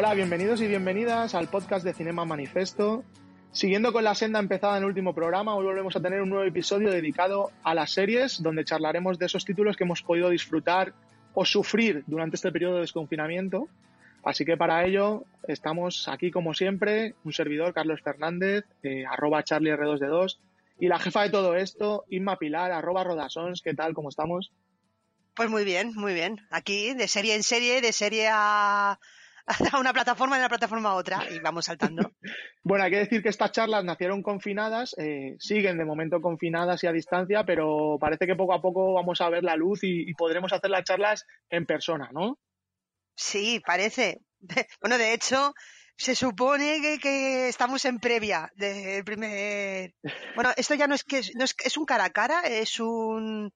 Hola, bienvenidos y bienvenidas al podcast de Cinema Manifesto. Siguiendo con la senda empezada en el último programa, hoy volvemos a tener un nuevo episodio dedicado a las series, donde charlaremos de esos títulos que hemos podido disfrutar o sufrir durante este periodo de desconfinamiento. Así que para ello estamos aquí como siempre, un servidor, Carlos Fernández, eh, arroba charlierr2d2, y la jefa de todo esto, Inma Pilar, arroba rodasons, ¿qué tal? ¿Cómo estamos? Pues muy bien, muy bien. Aquí de serie en serie, de serie a, a una plataforma de una plataforma a otra y vamos saltando. bueno, hay que decir que estas charlas nacieron confinadas, eh, siguen de momento confinadas y a distancia, pero parece que poco a poco vamos a ver la luz y, podremos hacer las charlas en persona, ¿no? Sí, parece. Bueno, de hecho, se supone que, estamos en previa del primer. Bueno, esto ya no es que no es, es un cara a cara, es un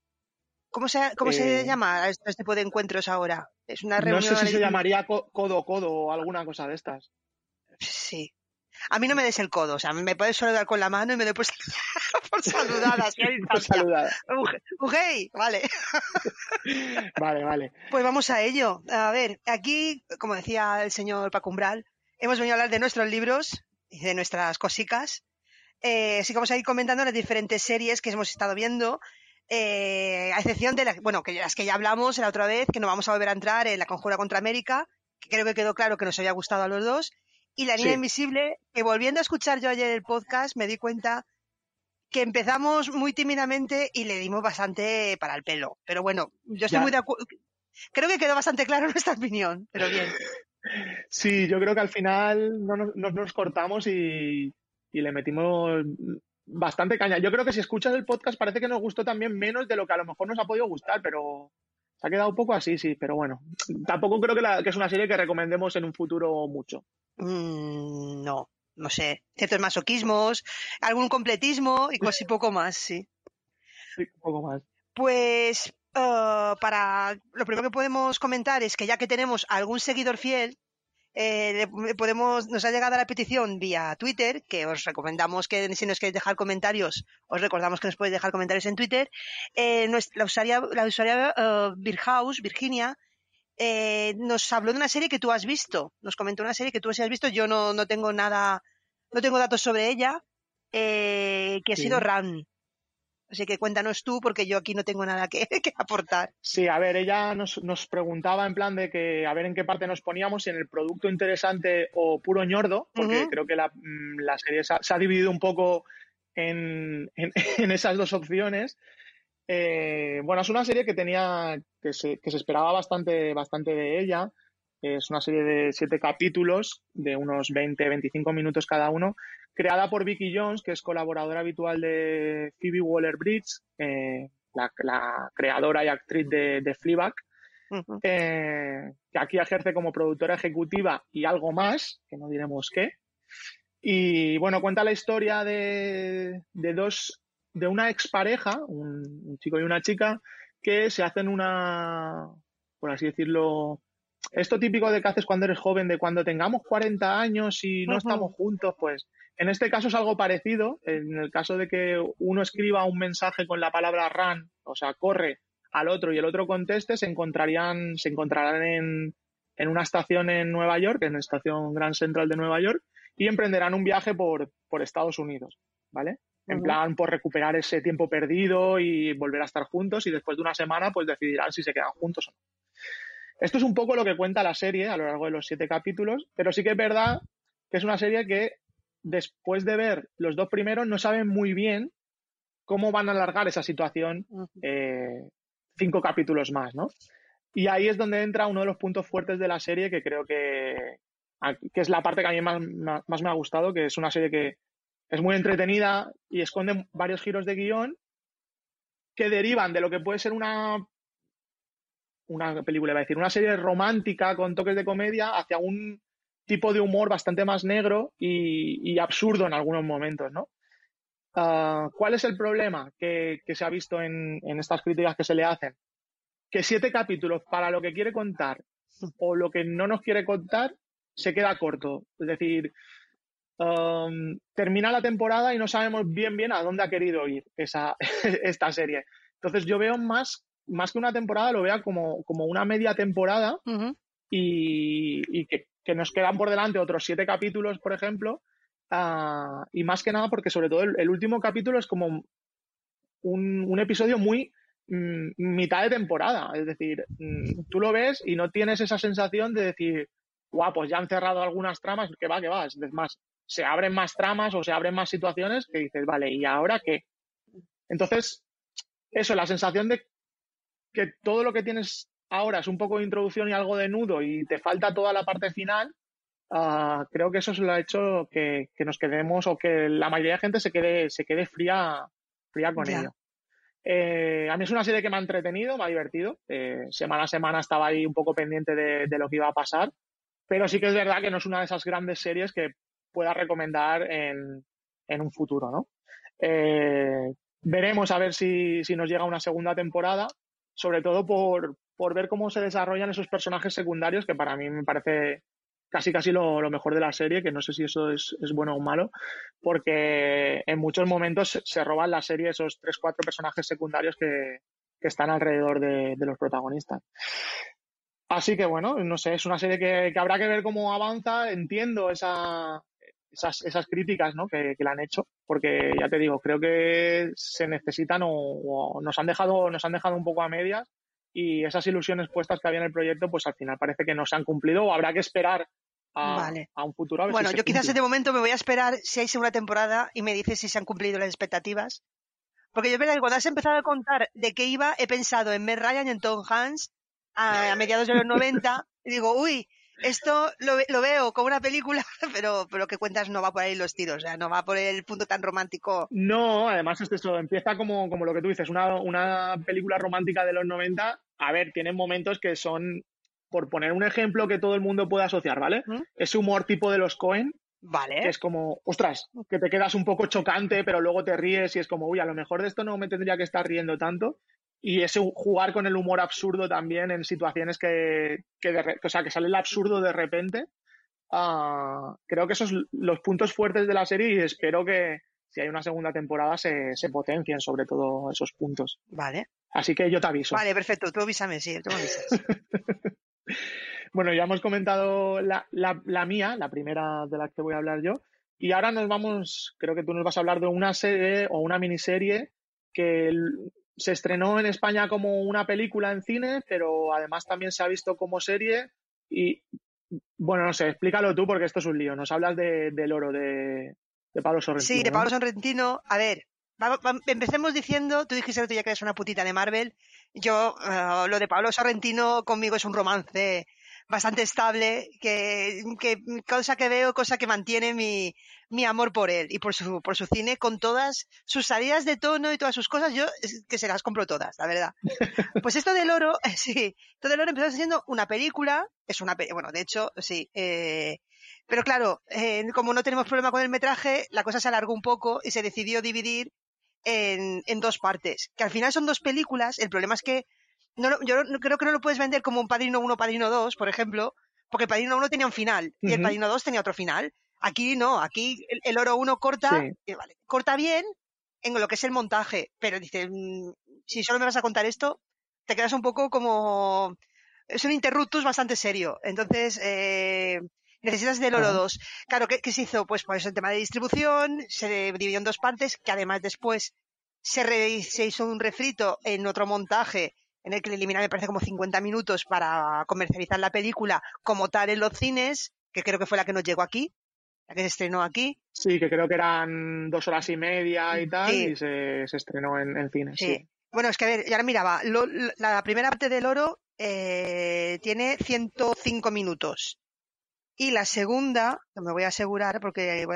¿Cómo se, cómo se eh, llama este tipo de encuentros ahora? Es una reunión. No sé si se llamaría codo a codo o alguna cosa de estas. Sí. A mí no me des el codo, o sea, me puedes saludar con la mano y me doy por, por saludada, así saludada. Vale. vale, vale. Pues vamos a ello. A ver, aquí, como decía el señor Pacumbral, hemos venido a hablar de nuestros libros y de nuestras cosicas. Eh, así que vamos a ir comentando las diferentes series que hemos estado viendo eh, a excepción de las, bueno, que las que ya hablamos la otra vez, que no vamos a volver a entrar en la Conjura contra América, que creo que quedó claro que nos había gustado a los dos, y La Niña Invisible, que volviendo a escuchar yo ayer el podcast me di cuenta que empezamos muy tímidamente y le dimos bastante para el pelo. Pero bueno, yo estoy muy de acuerdo. Creo que quedó bastante claro nuestra opinión, pero bien. Sí, yo creo que al final no nos, nos cortamos y, y le metimos bastante caña. Yo creo que si escuchas el podcast parece que nos gustó también menos de lo que a lo mejor nos ha podido gustar, pero se ha quedado un poco así, sí. Pero bueno, tampoco creo que, es una serie que recomendemos en un futuro mucho. Mm, no, no sé. Ciertos masoquismos, algún completismo y casi poco más, sí. Sí, un poco más. Pues uh, para lo primero que podemos comentar es que ya que tenemos algún seguidor fiel, eh, podemos, nos ha llegado la petición vía Twitter, que os recomendamos que si nos queréis dejar comentarios, os recordamos que nos podéis dejar comentarios en Twitter. Eh, la usuaria, la usuaria uh, Virginia, eh, nos habló de una serie que tú has visto. Nos comentó una serie que tú has visto. Yo no, no tengo nada, no tengo datos sobre ella, eh, que ha sido Run. Así que cuéntanos tú, porque yo aquí no tengo nada que, aportar. Sí, a ver, ella nos, nos, preguntaba en plan de que a ver en qué parte nos poníamos, si en el producto interesante o puro ñordo, porque creo que la, mm, la serie se ha, dividido un poco en, en, esas dos opciones. Eh, bueno, es una serie que tenía, que se, que se esperaba bastante, bastante de ella. Es una serie de siete capítulos de unos 20, 25 minutos cada uno creada por Vicky Jones, que es colaboradora habitual de Phoebe Waller-Bridge, eh, la, creadora y actriz de, de Fleabag, eh, que aquí ejerce como productora ejecutiva y algo más, que no diremos qué. Y bueno, cuenta la historia de, de dos, de una expareja, un, un chico y una chica, que se hacen una, por así decirlo, esto típico de que haces cuando eres joven, de cuando tengamos 40 años y no estamos juntos, pues en este caso es algo parecido. En el caso de que uno escriba un mensaje con la palabra run, o sea, corre al otro y el otro conteste, se encontrarían, se encontrarán en, en una estación en Nueva York, en la estación Grand Central de Nueva York, y emprenderán un viaje por, por Estados Unidos, ¿vale? En plan, por recuperar ese tiempo perdido y volver a estar juntos y después de una semana, pues decidirán si se quedan juntos o no. Esto es un poco lo que cuenta la serie a lo largo de los siete capítulos, pero sí que es verdad que es una serie que después de ver los dos primeros, no saben muy bien cómo van a alargar esa situación eh, cinco capítulos más, ¿no? Y ahí es donde entra uno de los puntos fuertes de la serie que creo que, que es la parte que a mí más, más me ha gustado, que es una serie que es muy entretenida y esconde varios giros de guion que derivan de lo que puede ser una una película, iba a decir, una serie romántica con toques de comedia hacia un tipo de humor bastante más negro y, absurdo en algunos momentos, ¿no? Ah, ¿Cuál es el problema que, se ha visto en, estas críticas que se le hacen? Que siete capítulos para lo que quiere contar o lo que no nos quiere contar se queda corto. Es decir, termina la temporada y no sabemos bien bien a dónde ha querido ir esa, esta serie. Entonces yo veo más, más que una temporada, lo veo como, como una media temporada y, que que nos quedan por delante otros siete capítulos, por ejemplo, ah, y más que nada porque sobre todo el, último capítulo es como un, episodio muy mm, mitad de temporada, es decir, mm, tú lo ves y no tienes esa sensación de decir, guau, pues ya han cerrado algunas tramas, que va, que va, es más, se abren más tramas o se abren más situaciones que dices, vale, ¿y ahora qué? Entonces, eso, la sensación de que todo lo que tienes ahora es un poco de introducción y algo de nudo y te falta toda la parte final, ah, creo que eso es lo ha hecho que, nos quedemos o que la mayoría de gente se quede, se quede fría, fría con ello. Eh, a mí es una serie que me ha entretenido, me ha divertido. Eh, semana a semana estaba ahí un poco pendiente de, lo que iba a pasar, pero sí que es verdad que no es una de esas grandes series que pueda recomendar en, un futuro, ¿no? Eh, veremos a ver si, si, nos llega una segunda temporada, sobre todo por, por ver cómo se desarrollan esos personajes secundarios, que para mí me parece casi casi lo, mejor de la serie, que no sé si eso es, bueno o malo, porque en muchos momentos se roban la serie esos tres, cuatro personajes secundarios que, están alrededor de, los protagonistas. Así que bueno, no sé, es una serie que, habrá que ver cómo avanza. Entiendo esa, esas, esas críticas ¿no? que, que le han hecho, porque ya te digo, creo que se necesitan o, o, nos han dejado, nos han dejado un poco a medias y esas ilusiones puestas que había en el proyecto, pues al final parece que no se han cumplido o habrá que esperar a, un futuro. bueno, yo quizás en este momento me voy a esperar si hay segunda temporada y me dices si se han cumplido las expectativas. Porque yo, verdad, cuando has empezado a contar de qué iba, he pensado en Mer Ryan y en Tom Hanks a, a mediados de los 90 y digo, uy, esto lo, lo, veo como una película, pero, pero que cuentas no va por ahí los tiros, o sea, no va por el punto tan romántico. No, además es eso, empieza como, como lo que tú dices, una, una película romántica de los 90. A ver, tienen momentos que son, por poner un ejemplo que todo el mundo pueda asociar, ¿vale? Ese humor tipo de los Cohen, Vale. Que es como, ostras, que te quedas un poco chocante, pero luego te ríes y es como, uy, a lo mejor de esto no me tendría que estar riendo tanto y ese jugar con el humor absurdo también en situaciones que, que, o sea, que sale el absurdo de repente. Uh, creo que esos son los puntos fuertes de la serie y espero que si hay una segunda temporada se, se potencien sobre todo esos puntos. Vale. Así que yo te aviso. Vale, perfecto. Tú avísame, sí, tú avisas. bueno, ya hemos comentado la, la, la mía, la primera de la que voy a hablar yo. Y ahora nos vamos, creo que tú nos vas a hablar de una serie o una miniserie que se estrenó en España como una película en cine, pero además también se ha visto como serie. Y bueno, no sé, explícalo tú porque esto es un lío. Nos hablas de, del oro de, Pablo Sorrentino. Sí, de Pablo Sorrentino. A ver, empecemos diciendo, tú dijiste que ya que eres una putita de Marvel. Yo, eh, lo de Pablo Sorrentino conmigo es un romance bastante estable, que, que cosa que veo, cosa que mantiene mi, mi amor por él y por su, por su cine, con todas sus salidas de tono y todas sus cosas, yo que se las compro todas, la verdad. Pues esto del oro, sí, esto del oro empezó siendo una película, es una, bueno, de hecho, sí, eh, pero claro, como no tenemos problema con el metraje, la cosa se alargó un poco y se decidió dividir en, en dos partes, que al final son dos películas, el problema es que no, yo creo que no lo puedes vender como un Padrino 1, Padrino 2, por ejemplo, porque el Padrino 1 tenía un final y el Padrino 2 tenía otro final. Aquí no, aquí el, Oro 1 corta, corta bien en lo que es el montaje, pero dice, mm, si solo me vas a contar esto, te quedas un poco como... Es un interruptus bastante serio. Entonces, eh, necesitas del oro 2. Claro, ¿qué, se hizo? Pues, pues el tema de distribución, se dividió en dos partes, que además después se, se hizo un refrito en otro montaje en el que le eliminan, me parece, como 50 minutos para comercializar la película como tal en los cines, que creo que fue la que nos llegó aquí, la que se estrenó aquí. Sí, que creo que eran dos horas y media y tal, y se, estrenó en, cines. Sí. Bueno, es que a ver, ya miraba, la primera parte del oro eh, tiene 105 minutos. Y la segunda, me voy a asegurar porque,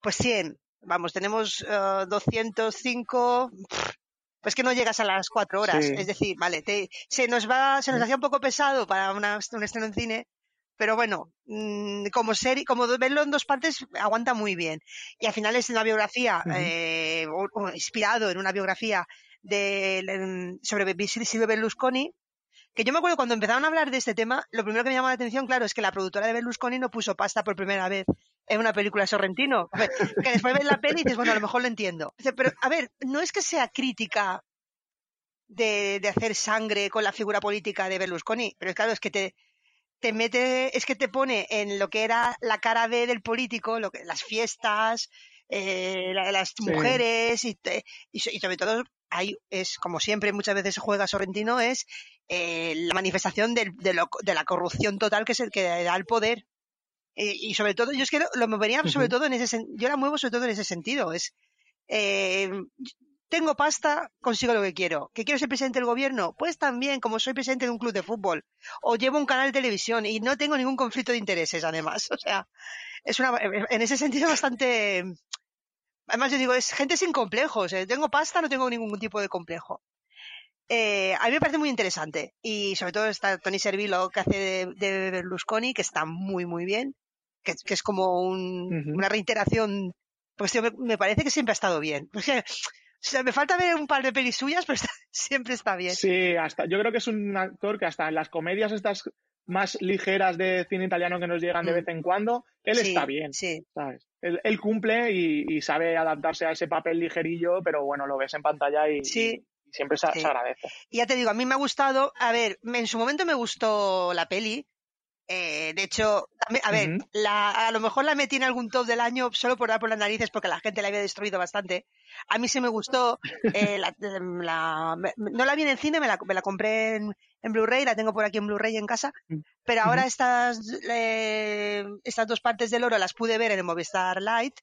pues 100. Vamos, tenemos 205, eh, pues que no llegas a las cuatro horas. Es decir, vale, se nos va, se nos hacía un poco pesado para una, un estreno en cine, pero bueno, mm, como serie, como verlo en dos partes, aguanta muy bien. Y al final es una biografía, eh, inspirado en una biografía de, sobre Silvio Berlusconi, que yo me acuerdo cuando empezaron a hablar de este tema, lo primero que me llamó la atención, claro, es que la productora de Berlusconi no puso pasta por primera vez en una película sorrentino. Que después ves la peli y dices, bueno, a lo mejor lo entiendo. Pero, a ver, no es que sea crítica de, de hacer sangre con la figura política de Berlusconi, pero claro, es que te, te mete, es que te pone en lo que era la cara B del político, lo que, las fiestas, eh, las mujeres y, y, sobre todo hay, es como siempre muchas veces juega Sorrentino es eh, la manifestación de, de, la corrupción total que es el que da el poder y, sobre todo yo es que lo, movería sobre todo en ese yo la muevo sobre todo en ese sentido es eh, tengo pasta, consigo lo que quiero. ¿Que quiero ser presidente del gobierno? Pues también, como soy presidente de un club de fútbol. O llevo un canal de televisión y no tengo ningún conflicto de intereses, además. O sea, es una, en ese sentido bastante... Además, yo digo, es gente sin complejos. ¿eh? Tengo pasta, no tengo ningún tipo de complejo. Eh, a mí me parece muy interesante. Y sobre todo está Tony Servillo, que hace de, Berlusconi, que está muy, muy bien. Que, es como una reiteración. Pues me, parece que siempre ha estado bien. O sea, me falta ver un par de pelis suyas, pero siempre está bien. Sí, hasta, yo creo que es un actor que hasta en las comedias estas más ligeras de cine italiano que nos llegan de mm. vez en cuando, él está bien. Sí. ¿sabes? Él, cumple y, sabe adaptarse a ese papel ligerillo, pero bueno, lo ves en pantalla y, siempre se, agradece. Y ya te digo, a mí me ha gustado, a ver, en su momento me gustó la peli, eh, de hecho, a ver, a lo mejor la metí en algún top del año solo por dar por las narices porque la gente la había destruido bastante. A mí sí me gustó. Eh, no la vi en el cine, me la, compré en, Blu-ray, la tengo por aquí en Blu-ray en casa. Mm. Pero ahora estas, eh, estas dos partes del oro las pude ver en el Movistar Light,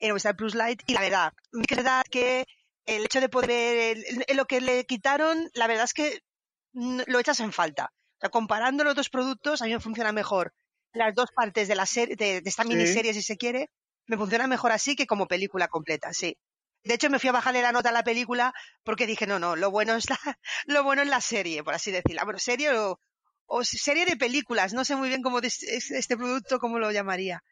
en el Movistar Plus Light, y la verdad, es verdad que el hecho de poder ver lo que le quitaron, la verdad es que lo echas en falta comparando los dos productos, a mí me funciona mejor las dos partes de la serie, de, esta miniserie, si se quiere, me funciona mejor así que como película completa, sí. De hecho, me fui a bajarle la nota a la película porque dije, no, no, lo bueno es la, lo bueno es la serie, por así decirlo. Bueno, serie o, serie de películas, no sé muy bien cómo este producto, cómo lo llamaría.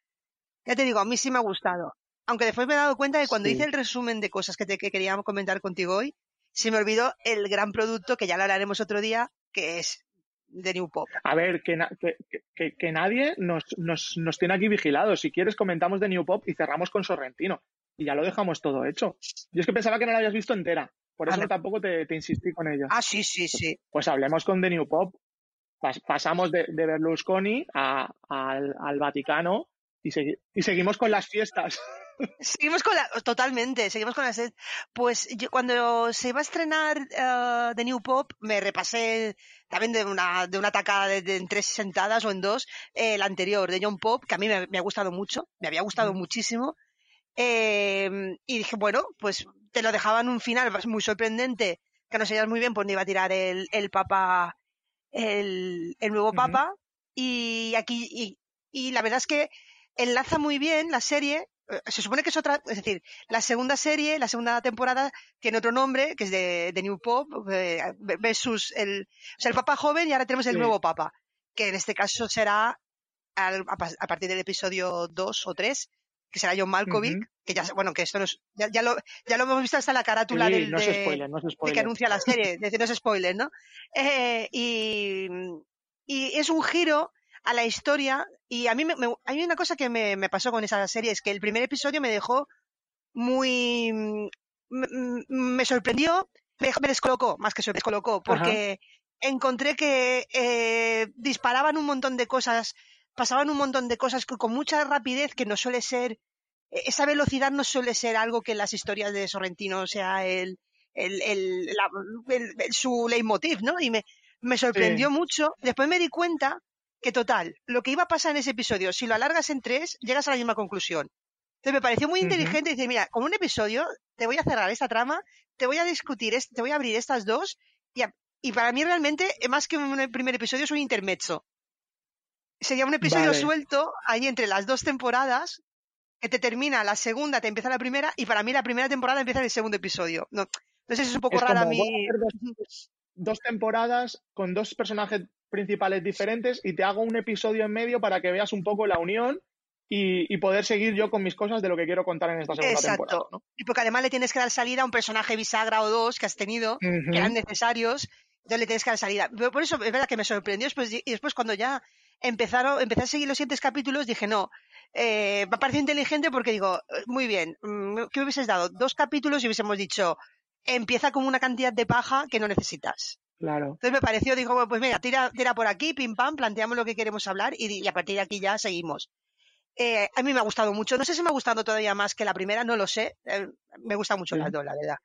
Ya te digo, a mí sí me ha gustado. Aunque después me he dado cuenta que cuando hice el resumen de cosas que, te, que quería comentar contigo hoy, se me olvidó el gran producto que ya lo hablaremos otro día, que es de New Pop. A ver, que, que, nadie nos, nos, tiene aquí vigilados. Si quieres, comentamos de New Pop y cerramos con Sorrentino. Y ya lo dejamos todo hecho. Yo es que pensaba que no la habías visto entera. Por eso tampoco te, insistí con ella. Ah, sí, sí, sí. Pues hablemos con The New Pop. pasamos de, Berlusconi al, Vaticano y, y seguimos con las fiestas. Seguimos con la, totalmente, seguimos con la Pues yo, cuando se iba a estrenar uh, The New Pop, me repasé también de una, de una tacada de, en tres sentadas o en dos, el anterior de John Pop, que a mí me, ha gustado mucho, me había gustado mm. muchísimo. Eh, y dije, bueno, pues te lo dejaban un final muy sorprendente, que no sabías muy bien por dónde iba a tirar el, el papa, el, el nuevo papa. Y aquí, y, y la verdad es que enlaza muy bien la serie eh, se supone que es otra, es decir, la segunda serie, la segunda temporada tiene otro nombre, que es de, New Pop, eh, versus el, o sea, el Papa joven y ahora tenemos el nuevo Papa, que en este caso será a, partir del episodio 2 o 3, que será John Malkovich, que ya, bueno, que esto no es, ya, lo, ya lo hemos visto hasta la carátula del, de, que anuncia la serie, decir, no es spoiler, ¿no? Eh, y, y es un giro a la historia. Y a mí me, hay una cosa que me, me, pasó con esa serie, es que el primer episodio me dejó muy... me, sorprendió, me, me, descolocó, más que se descolocó, porque encontré que eh, disparaban un montón de cosas, pasaban un montón de cosas con mucha rapidez que no suele ser, e, esa velocidad no suele ser algo que en las historias de Sorrentino sea el, el, el, su leitmotiv, ¿no? Y me, me sorprendió mucho. Después me di cuenta que total, lo que iba a pasar en ese episodio, si lo alargas en tres, llegas a la misma conclusión. Entonces me pareció muy inteligente decir, mira, con un episodio te voy a cerrar esta trama, te voy a discutir, te voy a abrir estas dos, y, y para mí realmente, eh, más que un primer episodio, es un intermezzo. Sería un episodio suelto ahí entre las dos temporadas, que te termina la segunda, te empieza la primera, y para mí la primera temporada empieza en el segundo episodio. No, entonces es un poco raro a mí. dos temporadas con dos personajes principales diferentes y te hago un episodio en medio para que veas un poco la unión y, poder seguir yo con mis cosas de lo que quiero contar en esta segunda temporada. Y porque además le tienes que dar salida a un personaje bisagra o dos que has tenido, que eran necesarios, entonces le tienes que dar salida. Por eso es verdad que me sorprendió después, y después cuando ya empezaron, empecé a seguir los siguientes capítulos, dije, no, eh, me ha parecido inteligente porque digo, muy bien, mm, ¿qué hubieses dado? Dos capítulos y hubiésemos dicho, empieza con una cantidad de paja que no necesitas. Claro. Entonces me pareció, digo, pues mira, tira, tira por aquí, pim pam, planteamos lo que queremos hablar y, a partir de aquí ya seguimos. Eh, a mí me ha gustado mucho. No sé si me ha gustado todavía más que la primera, no lo sé. Eh, me gusta mucho la dos, la verdad.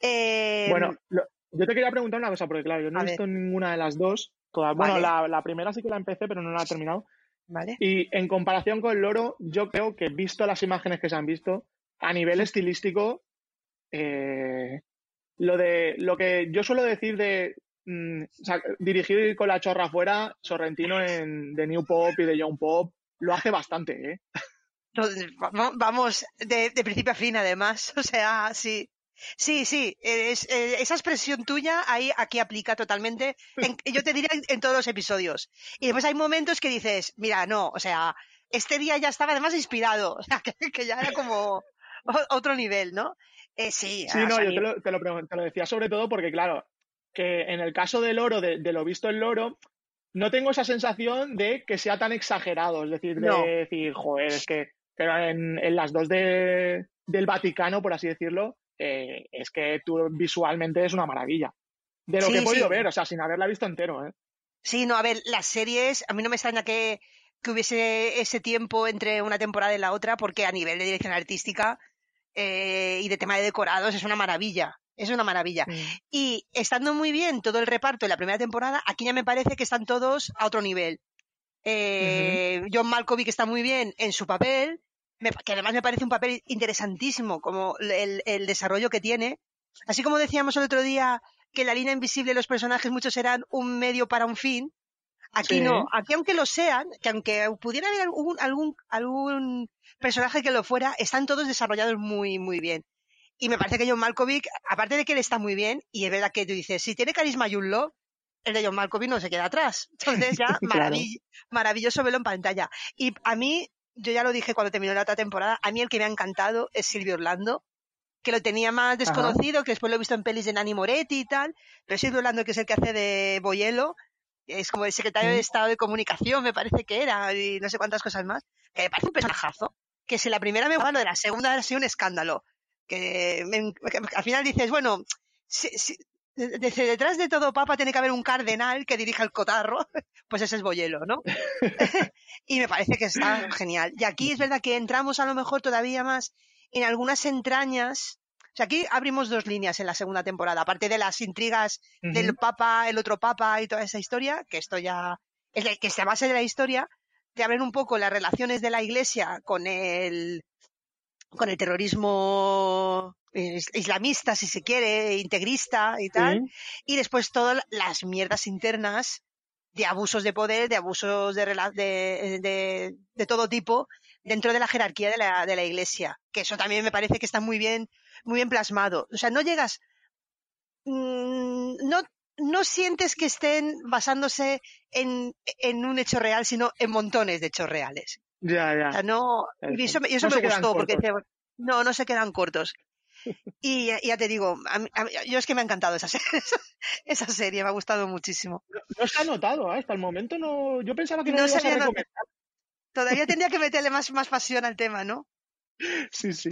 Eh, bueno, yo te quería preguntar una cosa, porque claro, yo no he visto ninguna de las dos. Bueno, la, primera sí que la empecé, pero no la he terminado. Vale. Y en comparación con el loro, yo creo que visto las imágenes que se han visto, a nivel estilístico, lo de lo que yo suelo decir de mm, dirigir con la chorra afuera, Sorrentino en, de New Pop y de Young Pop, lo hace bastante, ¿eh? Vamos, de, principio a fin, además. O sea, sí. Sí, sí, eh, esa expresión tuya ahí aquí aplica totalmente. yo te diría en, todos los episodios. Y después hay momentos que dices, mira, no, o sea, este día ya estaba además inspirado, o sea, que, ya era como otro nivel, ¿no? Eh, sí, sí no, yo te lo, te, lo, decía sobre todo porque, claro, que en el caso del oro, de, lo visto el loro, no tengo esa sensación de que sea tan exagerado. Es decir, de decir, joder, es que pero en, las dos de, del Vaticano, por así decirlo, eh, es que tú visualmente es una maravilla. De lo que he podido ver, o sea, sin haberla visto entero, ¿eh? Sí, no, a ver, las series, a mí no me extraña que, que hubiese ese tiempo entre una temporada y la otra, porque a nivel de dirección artística eh, y de tema de decorados es una maravilla. Es una maravilla. Mm. Y estando muy bien todo el reparto de la primera temporada, aquí ya me parece que están todos a otro nivel. Eh, John Malkovich está muy bien en su papel, que además me parece un papel interesantísimo, como el, desarrollo que tiene. Así como decíamos el otro día que la línea invisible de los personajes muchos eran un medio para un fin, aquí no. Aquí aunque lo sean, que aunque pudiera haber algún, algún, algún personaje que lo fuera, están todos desarrollados muy, muy bien. Y me parece que John Malkovich, aparte de que él está muy bien, y es verdad que tú dices, si tiene carisma y un love, el de John Malkovich no se queda atrás. Entonces ya, maravilloso verlo en pantalla. Y a mí, yo ya lo dije cuando terminó la otra temporada, a mí el que me ha encantado es Silvio Orlando, que lo tenía más desconocido, que después lo he visto en pelis de Nani Moretti y tal, pero Silvio Orlando, que es el que hace de Boyelo, es como el secretario de. Estado de Comunicación, me parece que era, y no sé cuántas cosas más, que me parece un personajazo, que si la primera me gusta, lo de la segunda ha sido un escándalo, que, al final dices, bueno, desde detrás de todo papa tiene que haber un cardenal que dirija el cotarro, pues ese es Boyelo, ¿no? y me parece que está genial. Y aquí es verdad que entramos a lo mejor todavía más en algunas entrañas. O sea, aquí abrimos dos líneas en la segunda temporada, aparte de las intrigas del papa, el otro papa y toda esa historia, que esto ya es que se base de la historia, te abren un poco las relaciones de la iglesia con el con el terrorismo islamista, si se quiere, integrista y tal, y después todas las mierdas internas de abusos de poder, de abusos de, de, de, todo tipo dentro de la jerarquía de la, de la iglesia, que eso también me parece que está muy bien, muy bien plasmado. O sea, no llegas, mm, no, no sientes que estén basándose en, en, un hecho real, sino en montones de hechos reales. Ya, ya. O sea, no, y eso, me gustó, porque no, no se quedan cortos. Y ya te digo, yo es que me ha encantado esa serie, esa serie, me ha gustado muchísimo. No, se ha notado, ¿eh? hasta el momento no. Yo pensaba que no, no se a Todavía tendría que meterle más, más pasión al tema, ¿no? Sí, sí.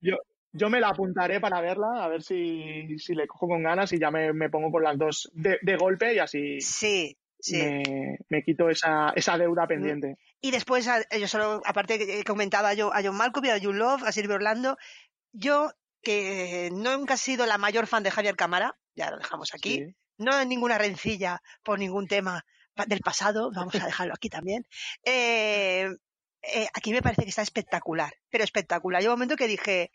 Yo, yo me la apuntaré para verla, a ver si, si le cojo con ganas y ya me, me pongo con las dos de, de golpe y así. Sí, sí. Me, me, quito esa, esa deuda mm. pendiente. Y después, yo solo, aparte he comentado a John, a John Malkovich, a John Love, a Silvio Orlando, yo que nunca he sido la mayor fan de Javier Cámara, ya lo dejamos aquí, no hay ninguna rencilla por ningún tema del pasado, vamos a dejarlo aquí también. Eh, eh, aquí me parece que está espectacular, pero espectacular. Hay un momento que dije,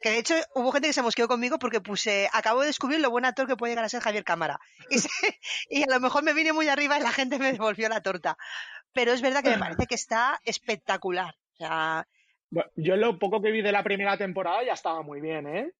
que de hecho hubo gente que se mosqueó conmigo porque puse, acabo de descubrir lo buen actor que puede llegar a ser Javier Cámara. Y, y, a lo mejor me vine muy arriba y la gente me devolvió la torta. Pero es verdad que me parece que está espectacular. O sea, yo lo poco que vi de la primera temporada ya estaba muy bien, ¿eh?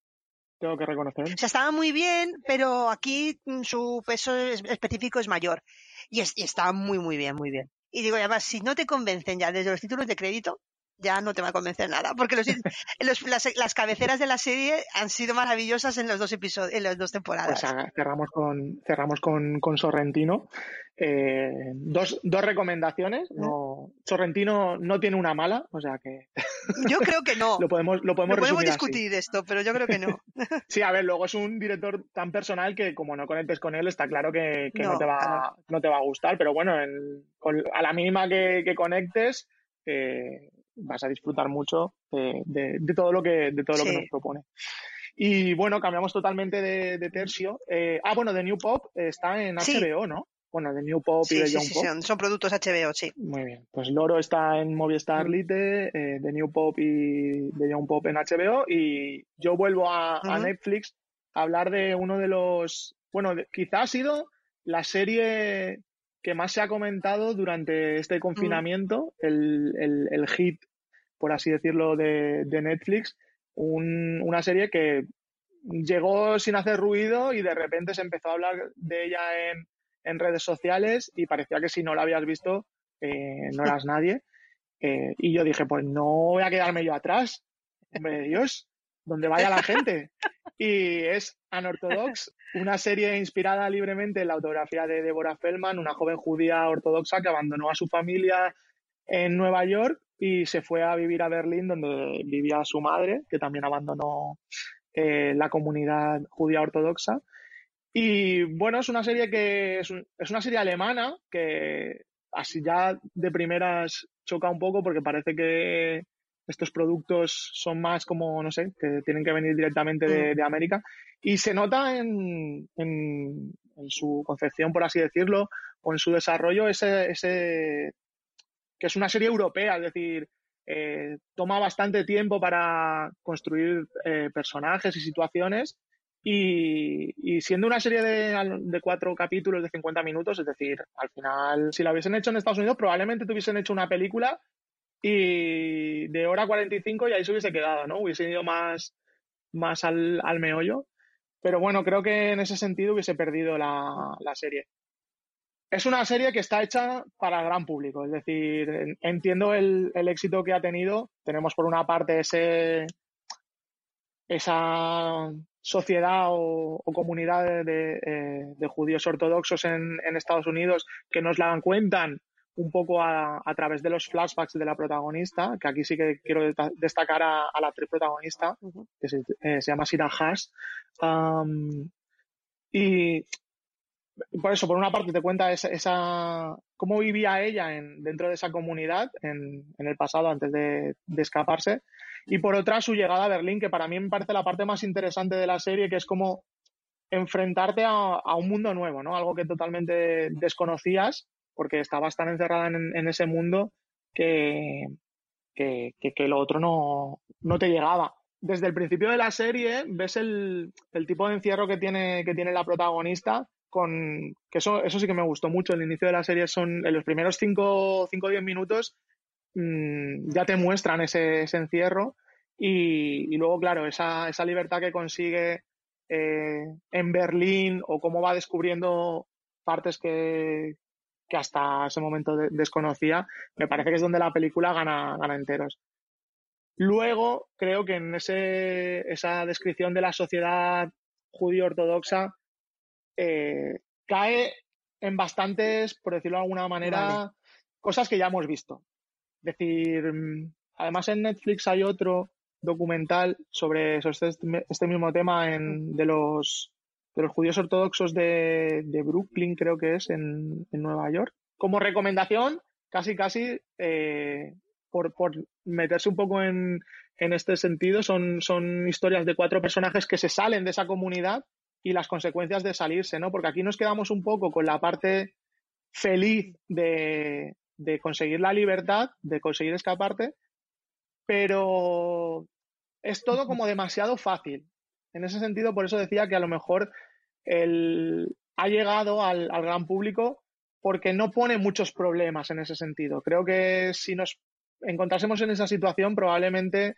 Tengo que reconocer. O sea, estaba muy bien, pero aquí mm, su peso específico es mayor. Y, es, está muy, muy bien, muy bien. Y digo, además, si no te convencen ya desde los títulos de crédito, ya no te va a convencer nada, porque los, las, cabeceras de la serie han sido maravillosas en los dos episodios, en las dos temporadas. Pues cerramos con cerramos con, con Sorrentino. Eh, dos, dos recomendaciones, no, pero Sorrentino no tiene una mala, o sea que. Yo creo que no. lo podemos, lo podemos, podemos discutir esto, pero yo creo que no. sí, a ver, luego es un director tan personal que como no conectes con él, está claro que, no, te va, no te va a gustar, pero bueno, a la mínima que, conectes, eh, vas a disfrutar mucho de, todo lo que, de todo lo que nos propone. Y bueno, cambiamos totalmente de, tercio. Eh, ah, bueno, The New Pop está en HBO, ¿no? Bueno, de New Pop y de Young Pop. Son, son, productos HBO, sí. Muy bien. Pues Loro está en Movistar mm. Lite, eh, de New Pop y de Young Pop en HBO. Y yo vuelvo a, Netflix a hablar de uno de los. Bueno, quizás ha sido la serie que más se ha comentado durante este confinamiento, mm. el, el, hit, por así decirlo, de, de Netflix una serie que llegó sin hacer ruido y de repente se empezó a hablar de ella en, en redes sociales y parecía que si no la habías visto eh, no eras nadie. Eh, y yo dije, pues no voy a quedarme yo atrás. Hombre de Dios, donde vaya la gente. Y es Unorthodox, una serie inspirada libremente en la autografía de Deborah Feldman, una joven judía ortodoxa que abandonó a su familia en Nueva York y se fue a vivir a Berlín, donde vivía su madre, que también abandonó eh, la comunidad judía ortodoxa. Y bueno, es una serie que es, es, una serie alemana que así ya de primeras choca un poco porque parece que estos productos son más como, no sé, que tienen que venir directamente de, mm. América. Y se nota en, en, en, su concepción, por así decirlo, o en su desarrollo ese, ese que es una serie europea, es decir, eh, toma bastante tiempo para construir eh, personajes y situaciones y, siendo una serie de, cuatro capítulos de 50 minutos, es decir, al final, si la hubiesen hecho en Estados Unidos, probablemente tuviesen hecho una película y de hora 45 y ahí se hubiese quedado, ¿no? Hubiese ido más, más al, meollo. Pero bueno, creo que en ese sentido hubiese perdido la serie es una serie que está hecha para el gran público, es decir, entiendo el, éxito que ha tenido. Tenemos por una parte ese, esa sociedad o, comunidad de, eh, judíos ortodoxos en, Estados Unidos que nos la cuentan un poco a, través de los flashbacks de la protagonista, que aquí sí que quiero destacar a, la actriz protagonista, que eh, se, llama Sira Haas. y por eso, por una parte te cuenta esa, cómo vivía ella en, dentro de esa comunidad en, el pasado antes de, escaparse. Y por otra, su llegada a Berlín, que para mí me parece la parte más interesante de la serie, que es como enfrentarte a, un mundo nuevo, ¿no? Algo que totalmente desconocías, porque estabas tan encerrada en, ese mundo que, que, lo otro no, no te llegaba desde el principio de la serie ves el, el, tipo de encierro que tiene, que tiene la protagonista con que eso, eso sí que me gustó mucho. El inicio de la serie son en los primeros 5 o 10 minutos mm, ya te muestran ese, encierro y, luego, claro, esa, esa libertad que consigue eh, en Berlín o cómo va descubriendo partes que, que hasta ese momento desconocía, me parece que es donde la película gana, gana enteros. Luego, creo que en ese, esa descripción de la sociedad judío ortodoxa eh, cae en bastantes, por decirlo de alguna manera, cosas que ya hemos visto. Es decir, mm, además en Netflix hay otro documental sobre, este, este, mismo tema en, de, los, de los judíos ortodoxos de, Brooklyn, creo que es, en, Nueva York. Como recomendación, casi, casi, eh, por, por, meterse un poco en, en este sentido, son, son historias de cuatro personajes que se salen de esa comunidad y las consecuencias de salirse, ¿no? Porque aquí nos quedamos un poco con la parte feliz de, conseguir la libertad, de conseguir escaparte, pero es todo como demasiado fácil. En ese sentido, por eso decía que a lo mejor el, ha llegado al, al, gran público porque no pone muchos problemas en ese sentido. Creo que si nos encontrásemos en esa situación, probablemente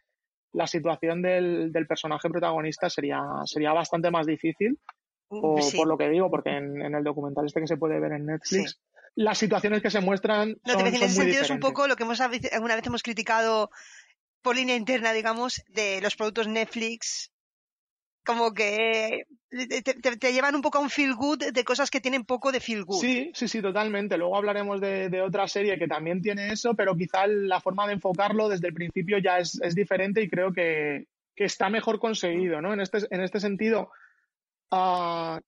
la situación del, del personaje protagonista sería, sería bastante más difícil, o, por lo que digo, porque en, el documental este que se puede ver en Netflix, las situaciones que se muestran. No, son, en ese sentido es un poco lo que hemos alguna vez hemos criticado por línea interna, digamos, de los productos Netflix como que te, llevan un poco a un feel good de cosas que tienen poco de feel good. Sí, sí, sí, totalmente. Luego hablaremos de, otra serie que también tiene eso, pero quizá la forma de enfocarlo desde el principio ya es, diferente y creo que, está mejor conseguido, ¿no? En este, en este sentido, ah,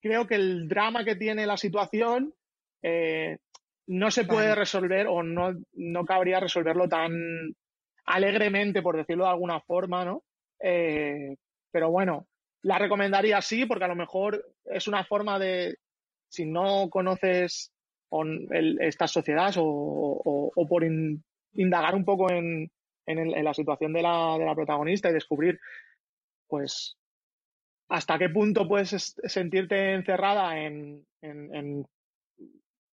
creo que el drama que tiene la situación eh, no se puede resolver o no, no cabría resolverlo tan alegremente, por decirlo de alguna forma, ¿no? Eh, pero bueno, la recomendaría sí, porque a lo mejor es una forma de, si no conoces estas sociedades o, por indagar un poco en, la situación de la, de la, protagonista y descubrir, pues, hasta qué punto puedes sentirte encerrada en,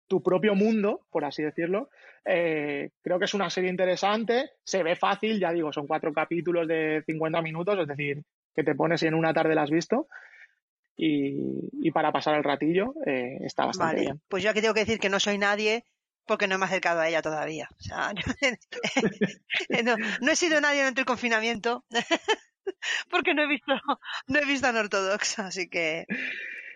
tu propio mundo, por así decirlo. Eh, creo que es una serie interesante, se ve fácil, ya digo, son cuatro capítulos de 50 minutos, es decir, que te pones y en una tarde la has visto. Y, para pasar el ratillo eh, está bastante vale. bien. Pues yo aquí tengo que decir que no soy nadie porque no me he acercado a ella todavía. O sea, no, he sido nadie durante el confinamiento porque no he visto no he visto Unorthodox, así que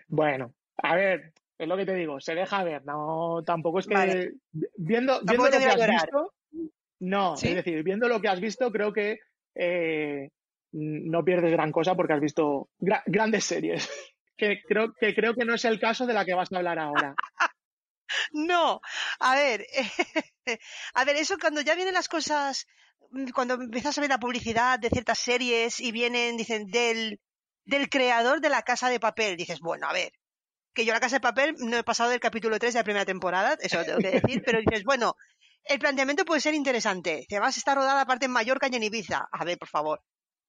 bueno, a ver, es lo que te digo, se deja ver, no tampoco es que viendo, viendo lo que has visto, no, es decir, viendo lo que has visto, creo que eh, no pierdes gran cosa porque has visto grandes series. que, creo, que creo que no es el caso de la que vas a hablar ahora. no, a ver, a ver, eso cuando ya vienen las cosas, cuando empiezas a ver la publicidad de ciertas series y vienen, dicen, del, del creador de la casa de papel, dices, bueno, a ver, que yo la casa de papel no he pasado del capítulo 3 de la primera temporada, eso tengo que decir, pero dices, bueno, el planteamiento puede ser interesante. Además está rodada aparte en Mallorca y en Ibiza. A ver, por favor.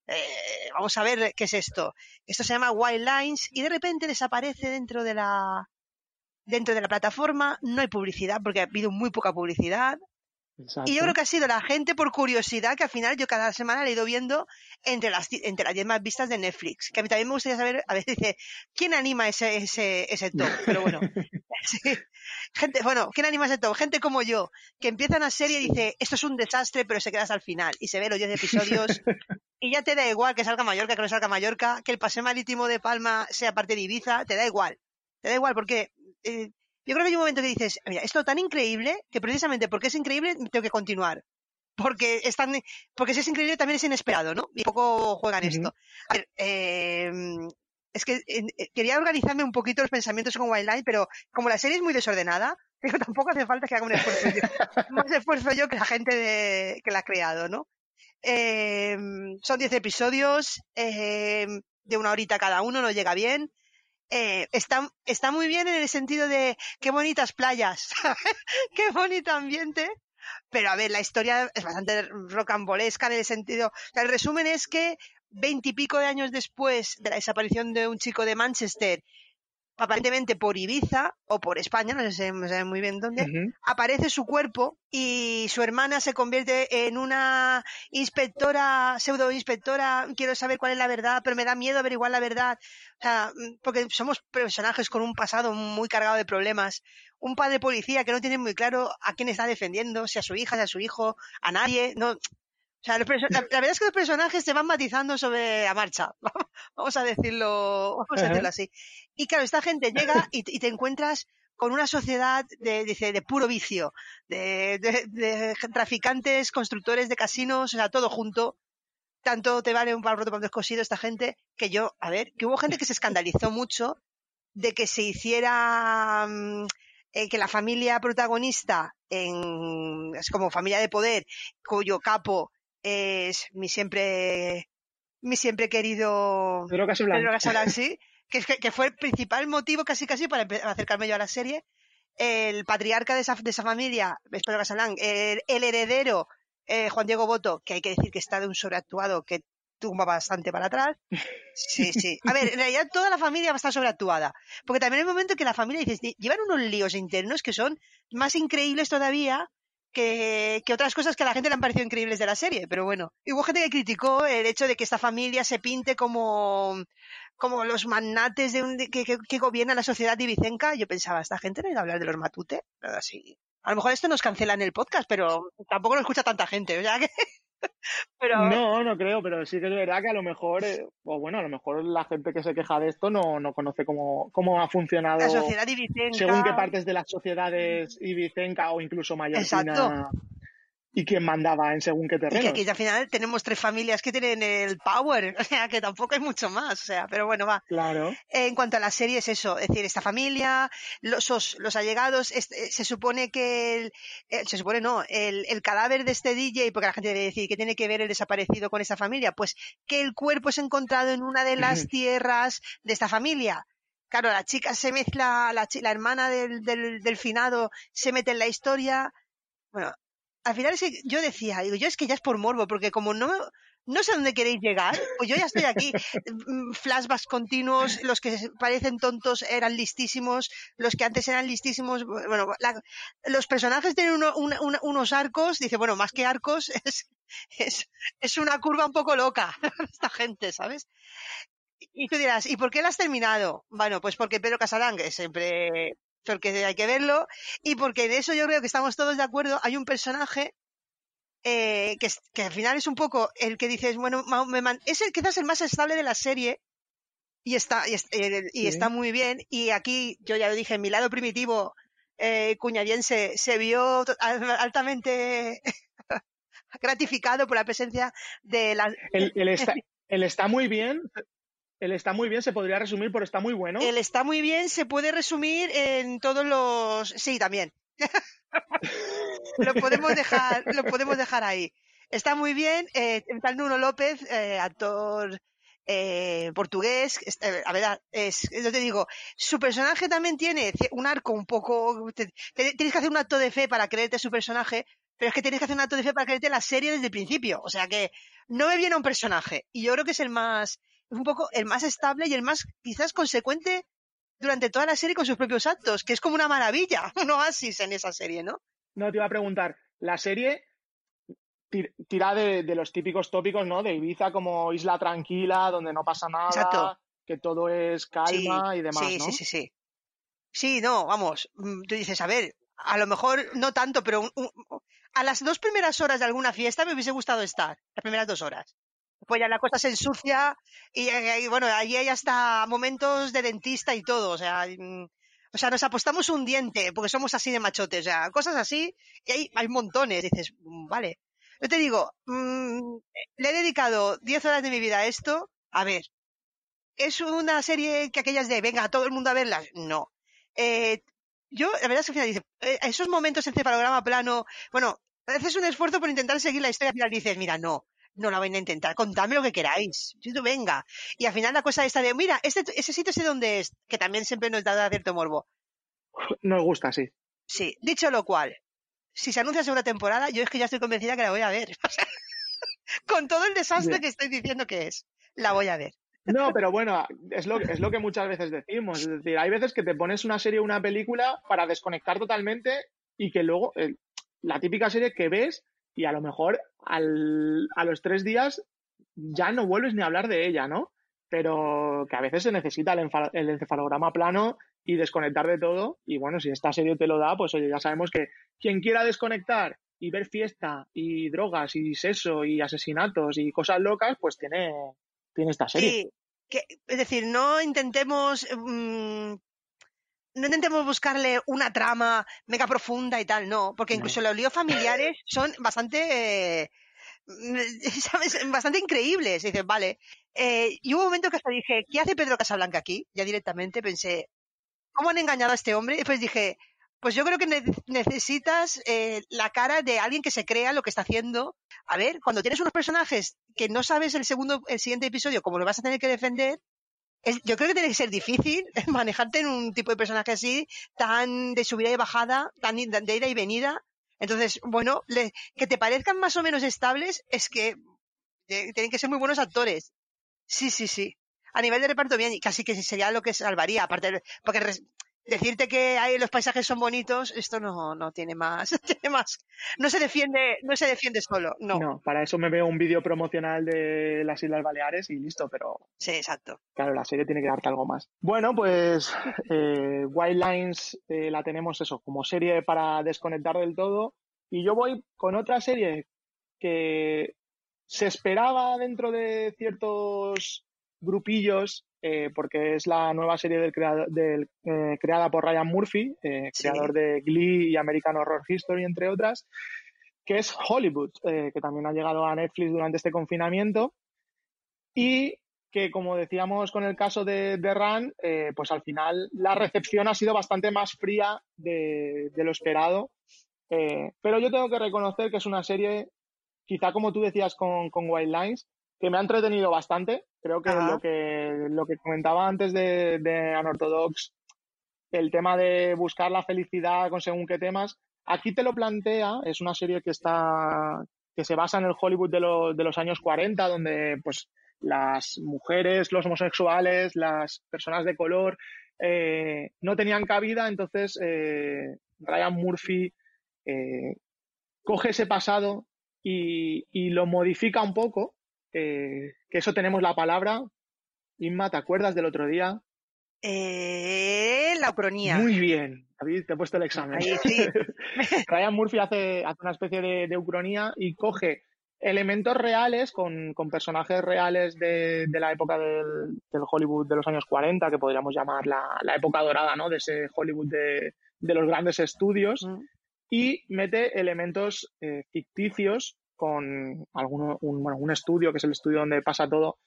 Eh, vamos a ver qué es esto. Esto se llama Wild Lines y de repente desaparece dentro de la dentro de la plataforma. No hay publicidad porque ha habido muy poca publicidad. Y yo creo que ha sido la gente por curiosidad que al final yo cada semana le he ido viendo entre las entre las 10 más vistas de Netflix. Que a mí también me gustaría saber, a veces dice, ¿quién anima ese, ese, ese top? Pero bueno, gente, bueno, ¿quién anima ese top? Gente como yo, que empieza una serie y dice, esto es un desastre, pero se queda hasta el final. Y se ve los 10 episodios y ya te da igual que salga Mallorca, que no salga Mallorca, que el paseo marítimo de Palma sea parte de Ibiza, te da igual. Te da igual porque eh, yo creo que hay un momento que dices, mira, esto tan increíble que precisamente porque es increíble tengo que continuar. Porque es porque si es increíble también es inesperado, ¿no? Y poco juegan esto. A ver, eh, es que eh, quería organizarme un poquito los pensamientos con Wildlife, pero como la serie es muy desordenada, pero tampoco hace falta que haga un esfuerzo yo. Más esfuerzo yo que la gente que la ha creado, ¿no? Eh, son 10 episodios eh, de una horita cada uno, no llega bien. Está, está muy bien en el sentido de qué bonitas playas, qué bonito ambiente. Pero a ver, la historia es bastante rocambolesca en el sentido. el resumen es que veintipico de años después de la desaparición de un chico de Manchester aparentemente por Ibiza o por España, no sé, no muy bien dónde, aparece su cuerpo y su hermana se convierte en una inspectora, pseudo inspectora, quiero saber cuál es la verdad, pero me da miedo averiguar la verdad, o sea, porque somos personajes con un pasado muy cargado de problemas, un padre policía que no tiene muy claro a quién está defendiendo, si a su hija, si a su hijo, a nadie, no, o sea, la, verdad es que los personajes se van matizando sobre la marcha. vamos a decirlo, vamos a decirlo así. Y claro, esta gente llega y, te encuentras con una sociedad de, de puro vicio, de, de, traficantes, constructores de casinos, o sea, todo junto. Tanto te vale un palo roto para un descosido esta gente, que yo, a ver, que hubo gente que se escandalizó mucho de que se hiciera mm, eh, que la familia protagonista, en, es como familia de poder, cuyo capo es mi siempre, mi siempre querido Pedro Casolán, sí, que, que, fue el principal motivo casi casi para acercarme yo a la serie. El patriarca de esa, de esa familia, Pedro el, heredero, eh, Juan Diego Boto, que hay que decir que está de un sobreactuado que tumba bastante para atrás. Sí, sí. A ver, en realidad toda la familia va a estar sobreactuada. Porque también hay un momento que la familia dice, llevan unos líos internos que son más increíbles todavía que, otras cosas que a la gente le han parecido increíbles de la serie, pero bueno. hubo gente que criticó el hecho de que esta familia se pinte como, como los magnates de un, que, que, gobierna la sociedad divicenca. Yo pensaba, esta gente no iba a hablar de los matute, pero así. A lo mejor esto nos cancela en el podcast, pero tampoco lo escucha tanta gente, o sea que No, no creo, pero sí que es verdad que a lo mejor, eh, o bueno, a lo mejor la gente que se queja de esto no, no conoce cómo, cómo ha funcionado la sociedad ibicenca. según qué partes de las sociedades ibicenca o incluso mallorquina y quién mandaba en según qué terreno. Y que aquí al final tenemos tres familias que tienen el power, o sea, que tampoco hay mucho más, o sea, pero bueno, va. Claro. En cuanto a la serie es eso, es decir, esta familia, los, los allegados, eh, se supone que el, eh, se supone no, el, el, cadáver de este DJ, porque la gente debe decir que tiene que ver el desaparecido con esta familia, pues que el cuerpo es encontrado en una de las tierras de esta familia. Claro, la chica se mezcla, la, la hermana del, del, del finado se mete en la historia. Bueno, al final yo decía, digo, yo es que ya es por morbo, porque como no, no sé dónde queréis llegar, pues yo ya estoy aquí. Mm, flashbacks continuos, los que parecen tontos eran listísimos, los que antes eran listísimos, bueno, los personajes tienen unos arcos, dice, bueno, más que arcos, es, es, es una curva un poco loca, esta gente, ¿sabes? Y tú dirás, ¿y por qué la has terminado? Bueno, pues porque Pedro Casalangue siempre porque hay que verlo, y porque en eso yo creo que estamos todos de acuerdo. Hay un personaje eh, que, que, al final es un poco el que dices, bueno, es el quizás el más estable de la serie y está, y, y está muy bien. Y aquí, yo ya lo dije, en mi lado primitivo eh, cuñadiense se vio altamente gratificado por la presencia de la... el está, él está muy bien, el está muy bien se podría resumir por está muy bueno. El está muy bien se puede resumir en todos los. Sí, también. lo podemos dejar, lo podemos dejar ahí. Está muy bien. Eh, tal Nuno López, eh, actor eh, portugués, eh, a ver, es, yo te digo, su personaje también tiene un arco un poco. tienes que hacer un acto de fe para creerte su personaje, pero es que tienes que hacer un acto de fe para creerte la serie desde el principio. O sea que no me viene un personaje. Y yo creo que es el más un poco el más estable y el más quizás consecuente durante toda la serie con sus propios actos, que es como una maravilla, un oasis en esa serie, ¿no? No, te iba a preguntar, la serie tira de, los típicos tópicos, ¿no? De Ibiza como isla tranquila, donde no pasa nada, que todo es calma y demás, sí, Sí, sí, sí. Sí, no, vamos, mm, tú dices, a ver, a lo mejor no tanto, pero a las dos primeras horas de alguna fiesta me hubiese gustado estar, las primeras dos horas pues ya la cosa se ensucia y, bueno, ahí hay hasta momentos de dentista y todo, o sea, mm, o sea, nos apostamos un diente porque somos así de machotes, o sea, cosas así, y hay, hay montones, dices, mm, vale. Yo te digo, mmm, le he dedicado 10 horas de mi vida a esto, a ver, ¿es una serie que aquellas de, venga, todo el mundo a verlas? No. Eh, yo, la verdad es que al final dice, eh, esos momentos en cefalograma plano, bueno, haces un esfuerzo por intentar seguir la historia, al final dices, mira, no, no la voy a intentar, contadme lo que queráis, yo venga. Y al final la cosa está de, mira, este, ese sitio sé dónde es, que también siempre nos da cierto morbo. Nos gusta, sí. Sí, dicho lo cual, si se anuncia segunda temporada, yo es que ya estoy convencida que la voy a ver. con todo el desastre que estoy diciendo que es, la voy a ver. No, pero bueno, es lo, es lo que muchas veces decimos. Es decir, hay veces que te pones una serie o una película para desconectar totalmente y que luego, eh, la típica serie que ves y a lo mejor al, a los tres días ya no vuelves ni a hablar de ella, ¿no? Pero que a veces se necesita el, el encefalograma plano y desconectar de todo. Y bueno, si esta serie te lo da, pues oye, ya sabemos que quien quiera desconectar y ver fiesta y drogas y sexo y asesinatos y cosas locas, pues tiene, tiene esta serie. Sí, es decir, no intentemos mm, no intentemos buscarle una trama mega profunda y tal, no, porque incluso los líos familiares son bastante, eh, ¿sabes? Bastante increíbles. Y dices, vale. Eh, y hubo un momento que hasta dije, ¿qué hace Pedro Casablanca aquí? Ya directamente pensé, ¿cómo han engañado a este hombre? Y después dije, pues yo creo que necesitas eh, la cara de alguien que se crea lo que está haciendo. A ver, cuando tienes unos personajes que no sabes el segundo, el siguiente episodio cómo lo vas a tener que defender, yo creo que tiene que ser difícil manejarte en un tipo de personaje así, tan de subida y bajada, tan de ida y venida. Entonces, bueno, que te parezcan más o menos estables es que tienen que ser muy buenos actores. Sí, sí, sí. A nivel de reparto bien, casi que sería lo que salvaría, aparte, porque decirte que hay, los paisajes son bonitos, esto no, no tiene más, tiene más. No se defiende, no se defiende solo, no. No, para eso me veo un vídeo promocional de las Islas Baleares y listo, pero. Sí, exacto. Claro, la serie tiene que darte algo más. Bueno, pues eh, Wild Lines eh, la tenemos eso, como serie para desconectar del todo. Y yo voy con otra serie que se esperaba dentro de ciertos grupillos, eh, porque es la nueva serie del del, eh, creada por Ryan Murphy, eh, creador de Glee y American Horror History, entre otras, que es Hollywood, que también ha llegado a Netflix durante este confinamiento. Y que, como decíamos con el caso de, de Run, pues al final la recepción ha sido bastante más fría de, de lo esperado. pero yo tengo que reconocer que es una serie quizá como tú decías con, con White Lines, que me ha entretenido bastante. Creo que lo que lo que comentaba antes de, de Unorthodox, el tema de buscar la felicidad con según qué temas, aquí te lo plantea, es una serie que está que se basa en el Hollywood de, de los años 40, donde pues las mujeres, los homosexuales, las personas de color eh, no tenían cabida, entonces eh, Ryan Murphy eh, coge ese pasado y, lo modifica un poco, eh, que eso tenemos la palabra. Inma, ¿te acuerdas del otro día? Eh, la ucronía. Muy bien, David, te he puesto el examen. Ahí, sí. Ryan Murphy hace, hace, una especie de, de, ucronía y coge elementos reales con, con personajes reales de, de la época del, del, Hollywood de los años 40, que podríamos llamar la, la época dorada, ¿no? De ese Hollywood de, de los grandes estudios. Mm y mete elementos eh, ficticios con alguno, un, bueno, un estudio, que es el estudio donde pasa todo,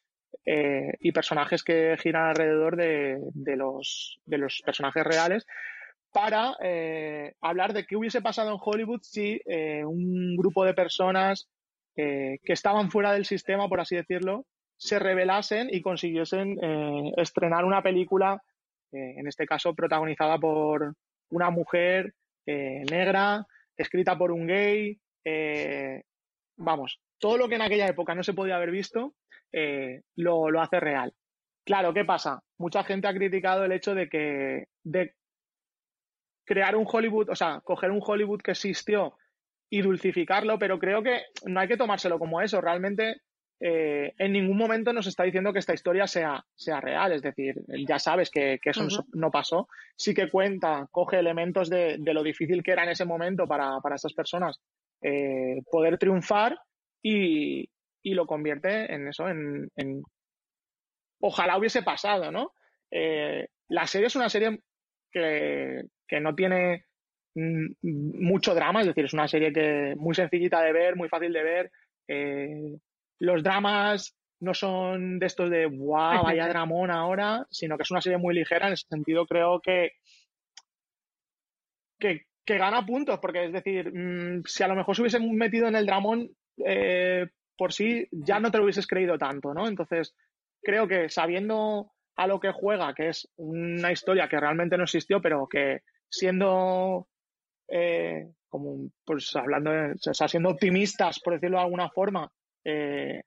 eh, y personajes que giran alrededor de, de, los, de los personajes reales para eh, hablar de qué hubiese pasado en Hollywood si un grupo de personas que estaban fuera del sistema, por así decirlo, se rebelasen y consiguiesen estrenar una película, en este caso protagonizada por una mujer eh, negra, escrita por un gay, eh, vamos, todo lo que en aquella época no se podía haber visto, eh, lo, lo, hace real. Claro, ¿qué pasa? Mucha gente ha criticado el hecho de que de crear un Hollywood, o sea, coger un Hollywood que existió y dulcificarlo, pero creo que no hay que tomárselo como eso. Realmente eh, en ningún momento nos está diciendo que esta historia sea, sea real, es decir, ya sabes que, eso no pasó, sí que cuenta, coge elementos de, lo difícil que era en ese momento para, para estas personas eh, poder triunfar y, lo convierte en eso, en, ojalá hubiese pasado, ¿no? Eh, la serie es una serie que, que no tiene mm, mucho drama, es decir, es una serie que muy sencillita de ver, muy fácil de ver, eh, los dramas no son de estos de wow, vaya dramón ahora, sino que es una serie muy ligera. En ese sentido, creo que, que, gana puntos, porque es decir, mm, si a lo mejor se hubiese metido en el dramón eh, por sí, ya no te lo hubieses creído tanto, ¿no? Entonces, creo que sabiendo a lo que juega, que es una historia que realmente no existió, pero que siendo eh, como pues hablando, o sea, siendo optimistas, por decirlo de alguna forma, eh,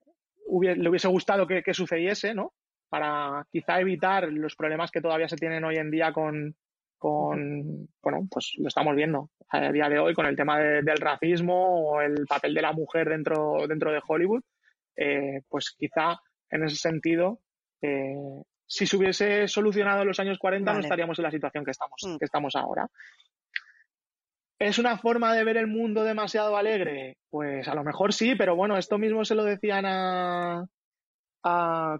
le hubiese gustado que, sucediese, ¿no? Para quizá evitar los problemas que todavía se tienen hoy en día con, con bueno, pues lo estamos viendo a día de hoy con el tema del racismo o el papel de la mujer dentro, dentro de Hollywood, eh, pues quizá en ese sentido, eh, si se hubiese solucionado en los años 40 no estaríamos en la situación que estamos, mm. que estamos ahora. ¿Es una forma de ver el mundo demasiado alegre? Pues a lo mejor sí, pero bueno, esto mismo se lo decían a,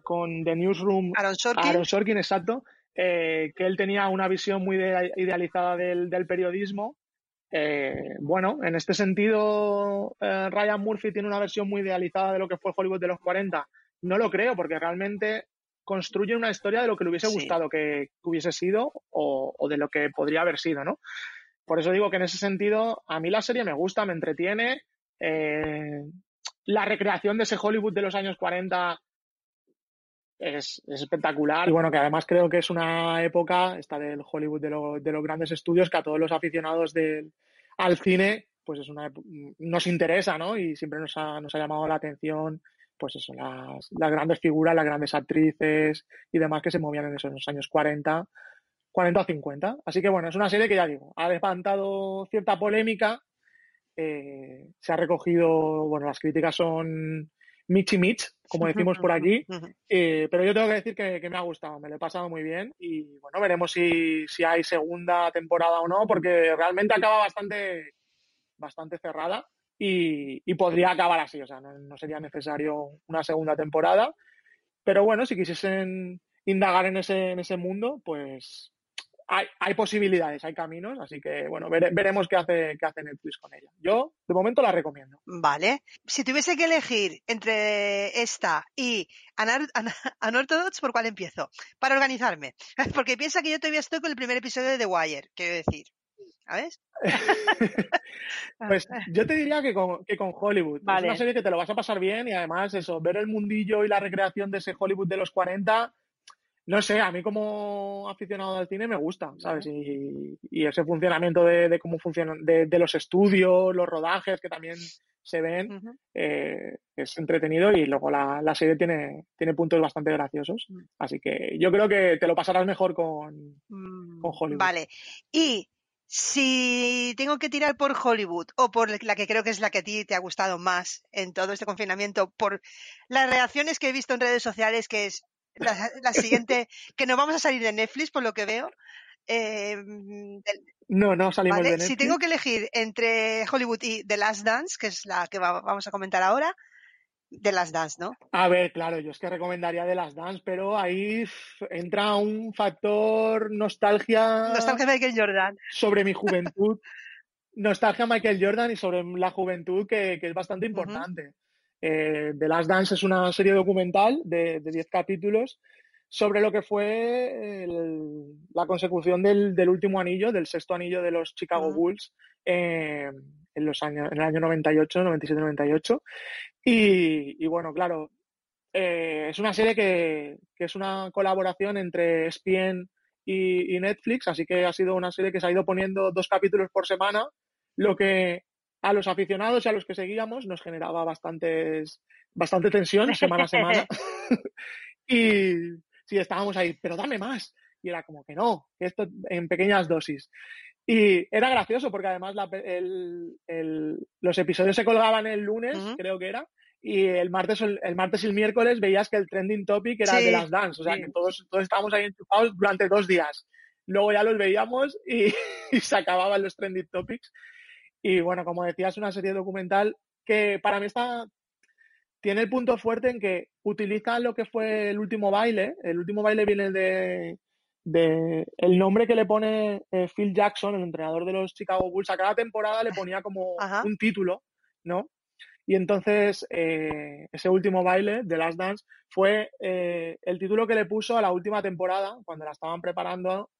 con The Newsroom. Aaron Sorkin. Aaron Sorkin, exacto. Eh, que él tenía una visión muy idealizada del, periodismo. Eh, bueno, en este sentido, eh, Ryan Murphy tiene una versión muy idealizada de lo que fue Hollywood de los 40. No lo creo, porque realmente construye una historia de lo que le hubiese gustado que, hubiese sido o, o, de lo que podría haber sido, ¿no? Por eso digo que en ese sentido, a mí la serie me gusta, me entretiene. La recreación de ese Hollywood de los años 40 es, espectacular. Y bueno, que además creo que es una época, esta del Hollywood de, los grandes estudios, que a todos los aficionados del, al cine, pues es una, nos interesa, ¿no? Y siempre nos ha, nos ha llamado la atención, pues eso, las, las grandes figuras, las grandes actrices y demás que se movían en esos años 40 40 o 50. Así que bueno, es una serie que ya digo, ha levantado cierta polémica. Eh, se ha recogido, bueno, las críticas son Michi Mitch, como decimos por aquí, eh, pero yo tengo que decir que, me ha gustado, me lo he pasado muy bien y bueno, veremos si, si hay segunda temporada o no, porque realmente acaba bastante, bastante cerrada. y, podría acabar así, o sea, no, sería necesario una segunda temporada. Pero bueno, si quisiesen indagar en ese, en ese mundo, pues hay, hay posibilidades, hay caminos, así que bueno, veremos qué hace, qué hace Netflix con ella. Yo, de momento, la recomiendo. Vale. Si tuviese que elegir entre esta y Unorthodox, ¿por cuál empiezo? Para organizarme. Porque piensa que yo todavía estoy con el primer episodio de The Wire, quiero decir. ¿Sabes? pues yo te diría que con, que con Hollywood. Es una serie que te lo vas a pasar bien y además eso, ver el mundillo y la recreación de ese Hollywood de los 40 no sé, a mí como aficionado al cine me gusta, ¿sabes? Y, ese funcionamiento de, cómo funcionan, de, los estudios, los rodajes que también se ven, eh, es entretenido y luego la, serie tiene, tiene puntos bastante graciosos. Mm. Así que yo creo que te lo pasarás mejor con, mm, con Hollywood. Vale. Y si tengo que tirar por Hollywood o por la que creo que es la que a ti te ha gustado más en todo este confinamiento, por las reacciones que he visto en redes sociales, que es la, siguiente, que no vamos a salir de Netflix, por lo que veo. Eh, no, no salimos de Netflix. Si tengo que elegir entre Hollywood y The Last Dance, que es la que vamos a comentar ahora, The Last Dance, ¿no? A ver, claro, yo es que recomendaría The Last Dance, pero ahí entra un factor nostalgia. Nostalgia de Michael Jordan. Sobre mi juventud. nostalgia Michael Jordan y sobre la juventud que, es bastante importante. Eh, The Last Dance es una serie documental de 10 capítulos sobre lo que fue la consecución del, último anillo, del sexto anillo de los Chicago Bulls eh, en, los años, en el año 98, 97, 98. Y, y bueno, claro, eh, es una serie que, es una colaboración entre ESPN y, y, Netflix, así que ha sido una serie que se ha ido poniendo dos capítulos por semana, lo que a los aficionados y a los que seguíamos nos generaba bastantes, bastante tensión semana a semana. y sí, estábamos ahí, pero dame más. Y era como que no, esto en pequeñas dosis. Y era gracioso porque además los episodios se colgaban el lunes, creo que era, y el martes, el martes y el miércoles veías que el trending topic era de las dance, o sea que todos, todos estábamos ahí enchufados durante dos días. Luego ya los veíamos y, y se acababan los trending topics. Y bueno, como decías, una serie documental que para mí está tiene el punto fuerte en que utiliza lo que fue el último baile. El último baile viene de, de el nombre que le pone eh, Phil Jackson, el entrenador de los Chicago Bulls. A cada temporada le ponía como un título, ¿no? Y entonces eh, ese último baile, The Last Dance, fue eh, el título que le puso a la última temporada, cuando la estaban preparando.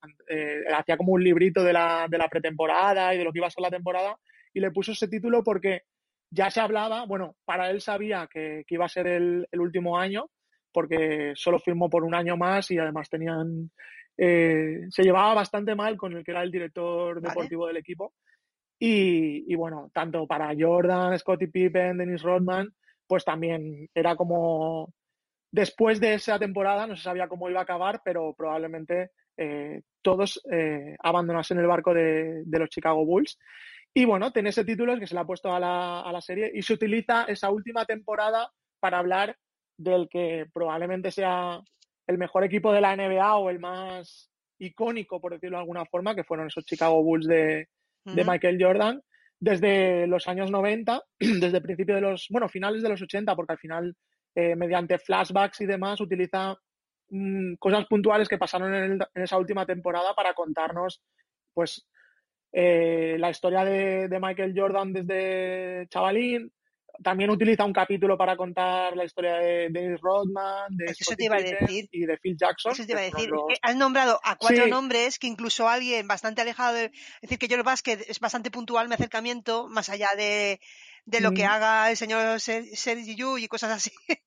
hacía como un librito de la, de la pretemporada y de lo que iba a ser la temporada y le puso ese título porque ya se hablaba, bueno, para él sabía que, iba a ser el, último año, porque solo firmó por un año más y además tenían, eh, se llevaba bastante mal con el que era el director deportivo del equipo. Y, bueno, tanto para Jordan, Scottie Pippen, Dennis Rodman, pues también era como, después de esa temporada, no se sabía cómo iba a acabar, pero probablemente eh, todos eh, abandonasen el barco de, de los Chicago Bulls. Y bueno, tiene ese título que se le ha puesto a la, a la serie y se utiliza esa última temporada para hablar del que probablemente sea el mejor equipo de la NBA o el más icónico, por decirlo de alguna forma, que fueron esos Chicago Bulls de, de Michael Jordan, desde los años 90, desde el principio de los, bueno, finales de los 80, porque al final, eh, mediante flashbacks y demás, utiliza mm, cosas puntuales que pasaron en, en, esa última temporada para contarnos, pues, eh, la historia de, Michael Jordan desde chavalín. También utiliza un capítulo para contar la historia de Dennis Rodman, de y de Phil Jackson. Eso te iba a decir. Han nombrado a cuatro nombres que incluso alguien bastante alejado de... Es decir, que George Basket es bastante puntual mi acercamiento, más allá de, de lo que mm. haga el señor Sergi y cosas así.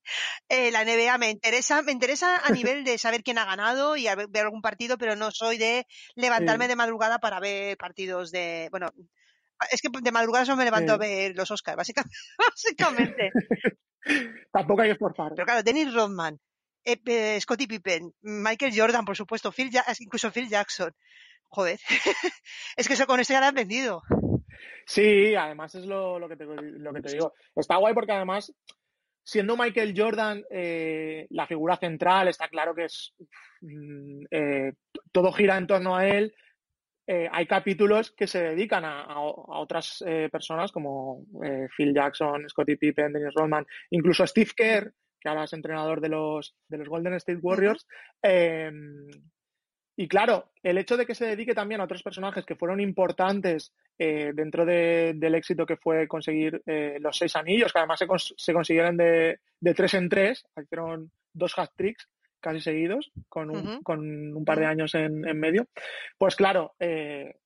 Eh, la NBA me interesa, me interesa a nivel de saber quién ha ganado y ver algún partido, pero no soy de levantarme de madrugada para ver partidos de, bueno, es que de madrugada solo me levanto a ver los Oscars, básicamente. Tampoco hay que esforzar. Pero claro, Dennis Rodman, eh, eh, Scottie Pippen, Michael Jordan, por supuesto, Phil incluso Phil Jackson. Joder, es que eso con esto ya lo han vendido. Sí, además es lo, lo, que te, lo que te digo. Está guay porque además, siendo Michael Jordan eh, la figura central, está claro que es mm, eh, todo gira en torno a él, eh, hay capítulos que se dedican a, otras eh, personas como eh, Phil Jackson, Scottie Pippen, Dennis Rodman, incluso Steve Kerr, que ahora es entrenador de los, de los Golden State Warriors. Em, y claro, el hecho de que se dedique también a otros personajes que fueron importantes dentro del éxito que fue conseguir los seis anillos, que además se, consiguieron de, de, tres en tres, hicieron dos hat tricks, casi seguidos, con un, con un par de años en, medio, pues claro, eh,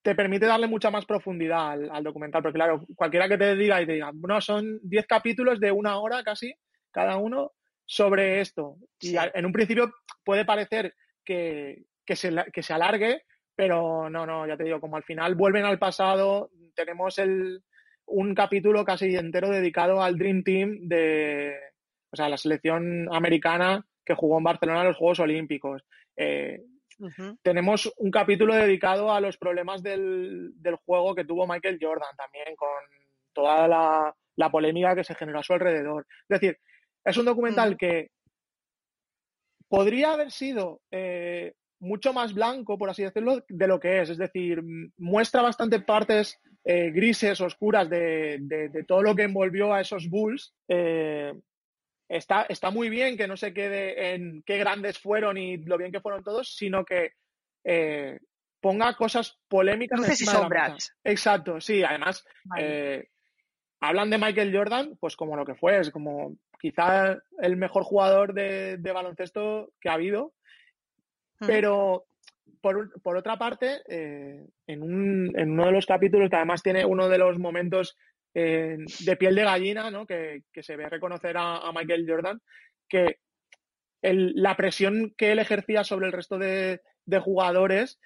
te permite darle mucha más profundidad al, documental, porque claro, cualquiera que te diga y te diga, bueno, son 10 capítulos de una hora casi, cada uno, sobre esto. Y en un principio puede parecer que, que, se, que se alargue, pero no, no, ya te digo, como al final vuelven al pasado, tenemos el, un capítulo casi entero dedicado al Dream Team de, o sea, la selección americana que jugó en Barcelona en los Juegos Olímpicos. Eh, tenemos un capítulo dedicado a los problemas del, juego que tuvo Michael Jordan también, con toda la, polémica que se generó a su alrededor. Es decir, es un documental que podría haber sido eh, mucho más blanco, por así decirlo, de lo que es. Es decir, muestra bastantes partes eh, grises, oscuras de, todo lo que envolvió a esos Bulls está, está muy bien que no se quede en qué grandes fueron y lo bien que fueron todos, sino que eh, ponga cosas polémicas. Luces y sombras. Exacto, sí. Además, eh, hablan de Michael Jordan, pues como lo que fue, es como quizá el mejor jugador de, baloncesto que ha habido. Pero por, por, otra parte, eh, en, un, en, uno de los capítulos, que además tiene uno de los momentos de piel de gallina, ¿no? Que, se ve reconocer a, Michael Jordan, que la presión que él ejercía sobre el resto de, jugadores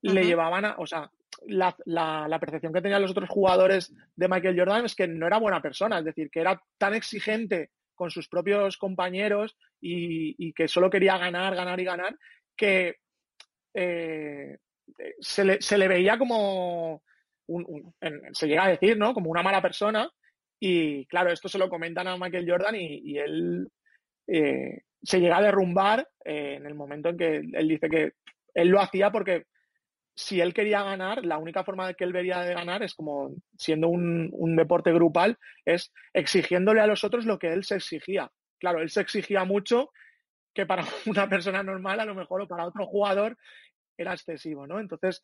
le llevaban a, o sea, la, percepción que tenían los otros jugadores de Michael Jordan es que no era buena persona, es decir, que era tan exigente con sus propios compañeros y, que solo quería ganar, ganar y ganar, que eh, se, le, se, le, veía como, se llega a decir, ¿no? Como una mala persona. Y claro, esto se lo comentan a Michael Jordan y, él eh, se llega a derrumbar eh, en el momento en que él dice que él lo hacía porque si él quería ganar, la única forma que él vería de ganar es como siendo un, deporte grupal, es exigiéndole a los otros lo que él se exigía. Claro, él se exigía mucho que para una persona normal, a lo mejor, o para otro jugador, era excesivo, ¿no? Entonces,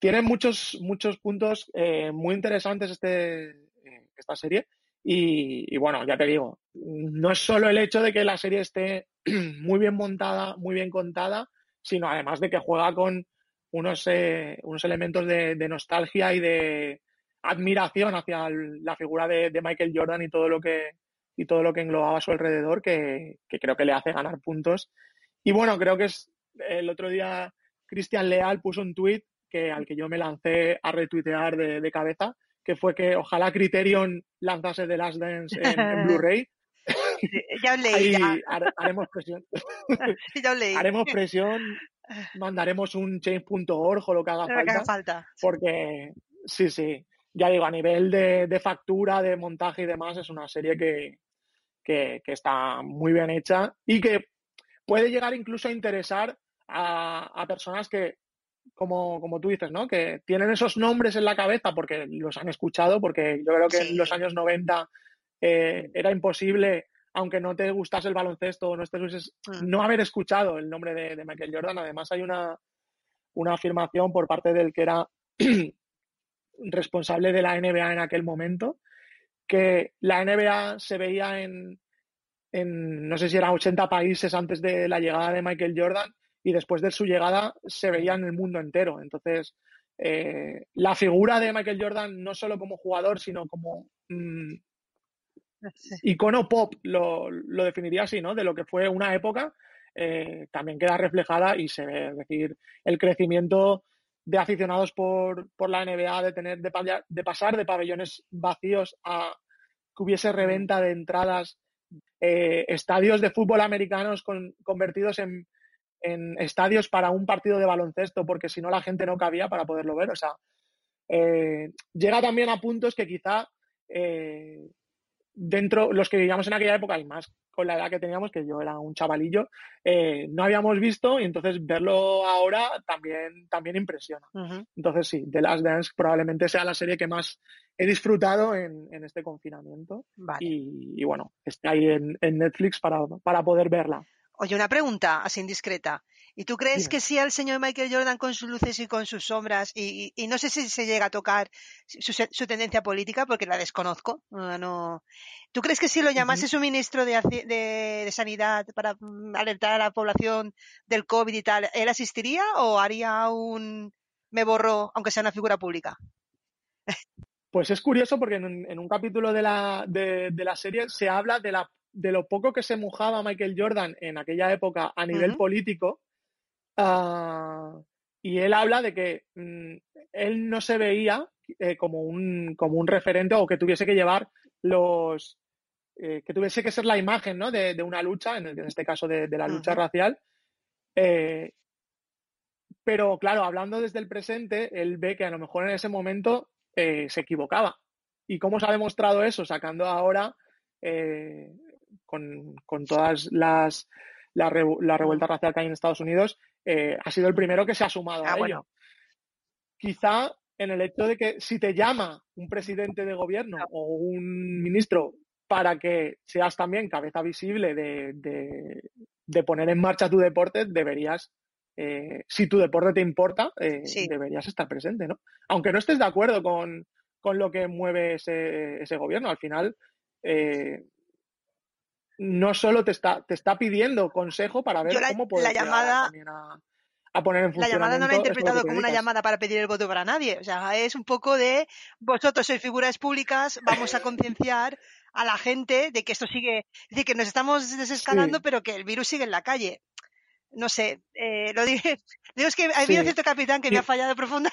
tiene muchos, muchos puntos eh, muy interesantes este, eh, esta serie. Y, bueno, ya te digo, no es solo el hecho de que la serie esté muy bien montada, muy bien contada, sino además de que juega con unos, eh, unos elementos de, nostalgia y de admiración hacia la figura de, Michael Jordan y todo lo que y todo lo que englobaba a su alrededor que, que creo que le hace ganar puntos. Y bueno, creo que es el otro día Cristian Leal puso un tuit que, al que yo me lancé a retuitear de, cabeza, que fue que ojalá Criterion lanzase The Last Dance en, Blu-ray. ya os leí. haremos presión. ya os leí. haremos presión, mandaremos un change.org o lo que haga falta. falta. Porque, sí, sí. Ya digo, a nivel de, factura, de montaje y demás, es una serie que, que, está muy bien hecha y que puede llegar incluso a interesar a personas que como, como tú dices, ¿no? Que tienen esos nombres en la cabeza porque los han escuchado, porque yo creo que en los años 90 eh, era imposible, aunque no te gustase el baloncesto o no estés, mm. no haber escuchado el nombre de, Michael Jordan. Además, hay una, una afirmación por parte del que era responsable de la NBA en aquel momento, que la NBA se veía en, en, no sé si eran 80 países antes de la llegada de Michael Jordan y después de su llegada se veía en el mundo entero. Entonces, eh, la figura de Michael Jordan, no solo como jugador, sino como mm, icono pop, lo, definiría así, ¿no? De lo que fue una época, eh, también queda reflejada y se ve, es decir, el crecimiento de aficionados por, la NBA, de tener de, de, pasar de pabellones vacíos a que hubiese reventa de entradas, eh, estadios de fútbol americanos convertidos en, en estadios para un partido de baloncesto, porque si no la gente no cabía para poderlo ver. O sea, eh, llega también a puntos que quizá eh, dentro, los que vivíamos en aquella época y más con la edad que teníamos, que yo era un chavalillo, eh, no habíamos visto y entonces verlo ahora también, también impresiona. Entonces sí, The Last Dance probablemente sea la serie que más he disfrutado en, este confinamiento y, bueno, está ahí en, Netflix para, para poder verla. Oye, una pregunta así indiscreta. ¿Y tú crees que sí al señor Michael Jordan con sus luces y con sus sombras, y, no sé si se llega a tocar su, tendencia política, porque la desconozco, no, ¿tú crees que si lo llamase su ministro de, de, Sanidad para mm, alertar a la población del COVID y tal, él asistiría o haría un me borro, aunque sea una figura pública? Pues es curioso porque en, un capítulo de la, de, la serie se habla de, la, de lo poco que se mojaba Michael Jordan en aquella época a nivel político Ah, y él habla de que mm, él no se veía eh, como, un, como un referente o que tuviese que llevar los. Eh, que tuviese que ser la imagen ¿no? de, una lucha, en, este caso de, la lucha racial. Eh, pero claro, hablando desde el presente, él ve que a lo mejor en ese momento se equivocaba. ¿Y cómo se ha demostrado eso? Sacando ahora con, con, todas las la, la, revuelta racial que hay en Estados Unidos, eh, ha sido el primero que se ha sumado a ah, ello. Quizá en el hecho de que si te llama un presidente de gobierno o un ministro para que seas también cabeza visible de, de, poner en marcha tu deporte, deberías, eh, si tu deporte te importa, eh, deberías estar presente, ¿no? Aunque no estés de acuerdo con, con lo que mueve ese, ese gobierno, al final no solo te está, te está pidiendo consejo para ver cómo puedes la llamada, a, poner en La llamada no la he interpretado como una llamada para pedir el voto para nadie. O sea, es un poco de vosotros sois figuras públicas, vamos a concienciar a la gente de que esto sigue, de que nos estamos desescalando, pero que el virus sigue en la calle. No sé, eh, lo dije. Digo, es que ha habido cierto capitán que me ha fallado profunda,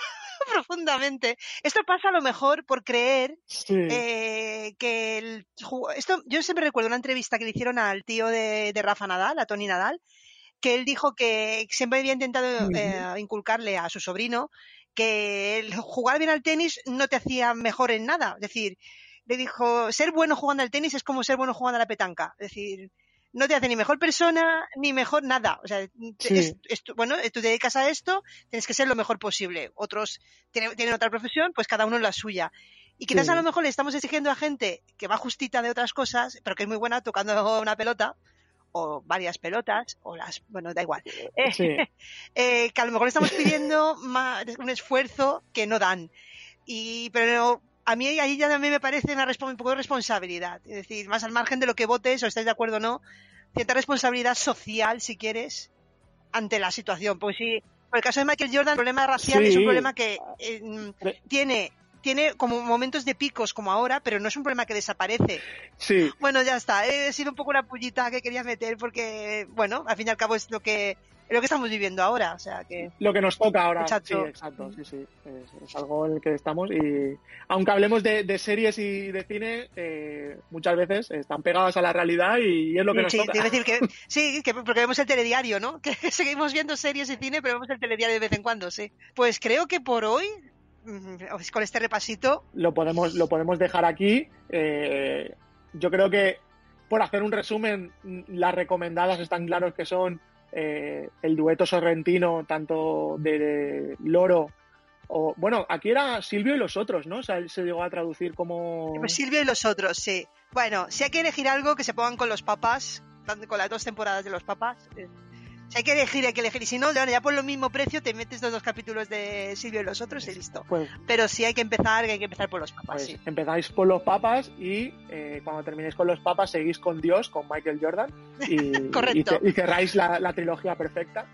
profundamente. Esto pasa a lo mejor por creer eh, que el esto yo siempre recuerdo una entrevista que le hicieron al tío de, Rafa Nadal, a Tony Nadal, que él dijo que siempre había intentado eh, inculcarle a su sobrino que el jugar bien al tenis no te hacía mejor en nada. Es decir, le dijo, ser bueno jugando al tenis es como ser bueno jugando a la petanca. Es decir, no te hace ni mejor persona ni mejor nada. O sea, bueno, tú te dedicas a esto, tienes que ser lo mejor posible. Otros tienen, otra profesión, pues cada uno la suya. Y quizás a lo mejor le estamos exigiendo a gente que va justita de otras cosas, pero que es muy buena tocando una pelota, o varias pelotas, o las, bueno, da igual. Eh, que a lo mejor le estamos pidiendo más, un esfuerzo que no dan. Y, pero a mí ahí ya a mí me parece una un poco de responsabilidad. Es decir, más al margen de lo que votes o estés de acuerdo o no, cierta responsabilidad social, si quieres, ante la situación. Pues sí, por el caso de Michael Jordan, el problema racial es un problema que eh, tiene tiene como momentos de picos como ahora, pero no es un problema que desaparece. Sí. Bueno, ya está. He sido un poco una pullita que quería meter porque, bueno, al fin y al cabo es lo que lo que estamos viviendo ahora, o sea que... Lo que nos toca ahora, exacto. sí, exacto, sí, sí, es, algo en el que estamos y aunque hablemos de, series y de cine, eh, muchas veces están pegadas a la realidad y es lo que nos toca. Decir que, sí, que porque vemos el telediario, ¿no? Que seguimos viendo series y cine, pero vemos el telediario de vez en cuando, sí. Pues creo que por hoy mm, con este repasito. Lo podemos, lo podemos dejar aquí. Eh, yo creo que, por hacer un resumen, las recomendadas están claros que son eh, el dueto sorrentino, tanto de, Loro o bueno, aquí era Silvio y los otros, ¿no? O sea, él se llegó a traducir como. Pues Silvio y los otros, sí. Bueno, si hay que elegir algo, que se pongan con los papás, con las dos temporadas de los papás. Eh, si hay que elegir, hay que elegir. Y si no, ya por lo mismo precio te metes los dos capítulos de Silvio y los otros y listo. Pues Pero si hay que empezar, hay que empezar por los papas. Pues empezáis por los papas y eh, cuando terminéis con los papas seguís con Dios, con Michael Jordan. Y, Correcto. Y, cerráis la, trilogía perfecta.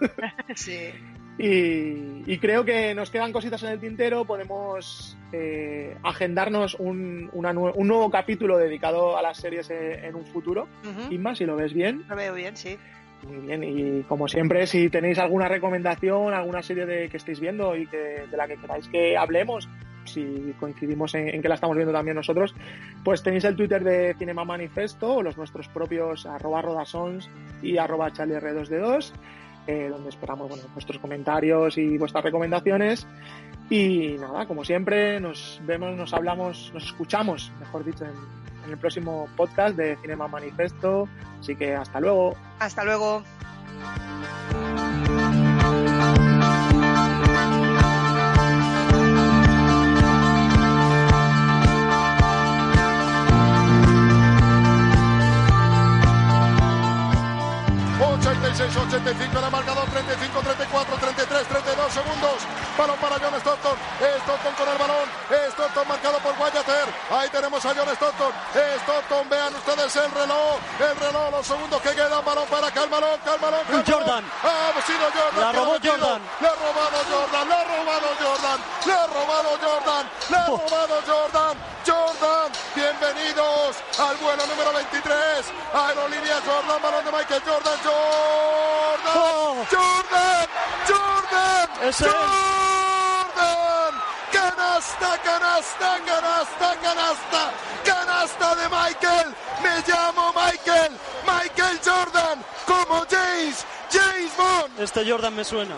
sí. Y, creo que nos quedan cositas en el tintero. Podemos eh, agendarnos un, un, nuevo capítulo dedicado a las series en, un futuro. y más si lo ves bien. Lo veo bien, sí. Muy bien, y como siempre, si tenéis alguna recomendación, alguna serie de, que estéis viendo y que, de la que queráis que hablemos, si coincidimos en, que la estamos viendo también nosotros, pues tenéis el Twitter de Cinema Manifesto o los nuestros propios arroba rodasons y arroba charlierre2d2, eh, donde esperamos bueno, vuestros comentarios y vuestras recomendaciones. Y nada, como siempre, nos vemos, nos hablamos, nos escuchamos, mejor dicho, en en el próximo podcast de Cinema Manifesto. Así que hasta luego. Hasta luego. 85 en el marcador, 35, 34, 33, 32 segundos. Balón para John Stockton. Con el balón. Stockton marcado por Guayater. Ahí tenemos a John Stockton. Stockton, vean ustedes el reloj. El reloj, los segundos que quedan. Balón para Calmalón, Calmalón, Calmalón. Jordan. Ha sido Jordan. La robó Jordan. Le ha robado Jordan. Le ha robado Jordan. Le ha robado Jordan. Le ha robado Jordan. Jordan, bienvenidos al vuelo número 23. Aerolínea Jordan, balón de Michael Jordan. Jordan. Oh. Jordan. Jordan. Es. Jordan. Canasta, canasta, canasta, canasta. Canasta de Michael. Me llamo Michael. Michael Jordan. Como James. James Bond. Este Jordan me suena.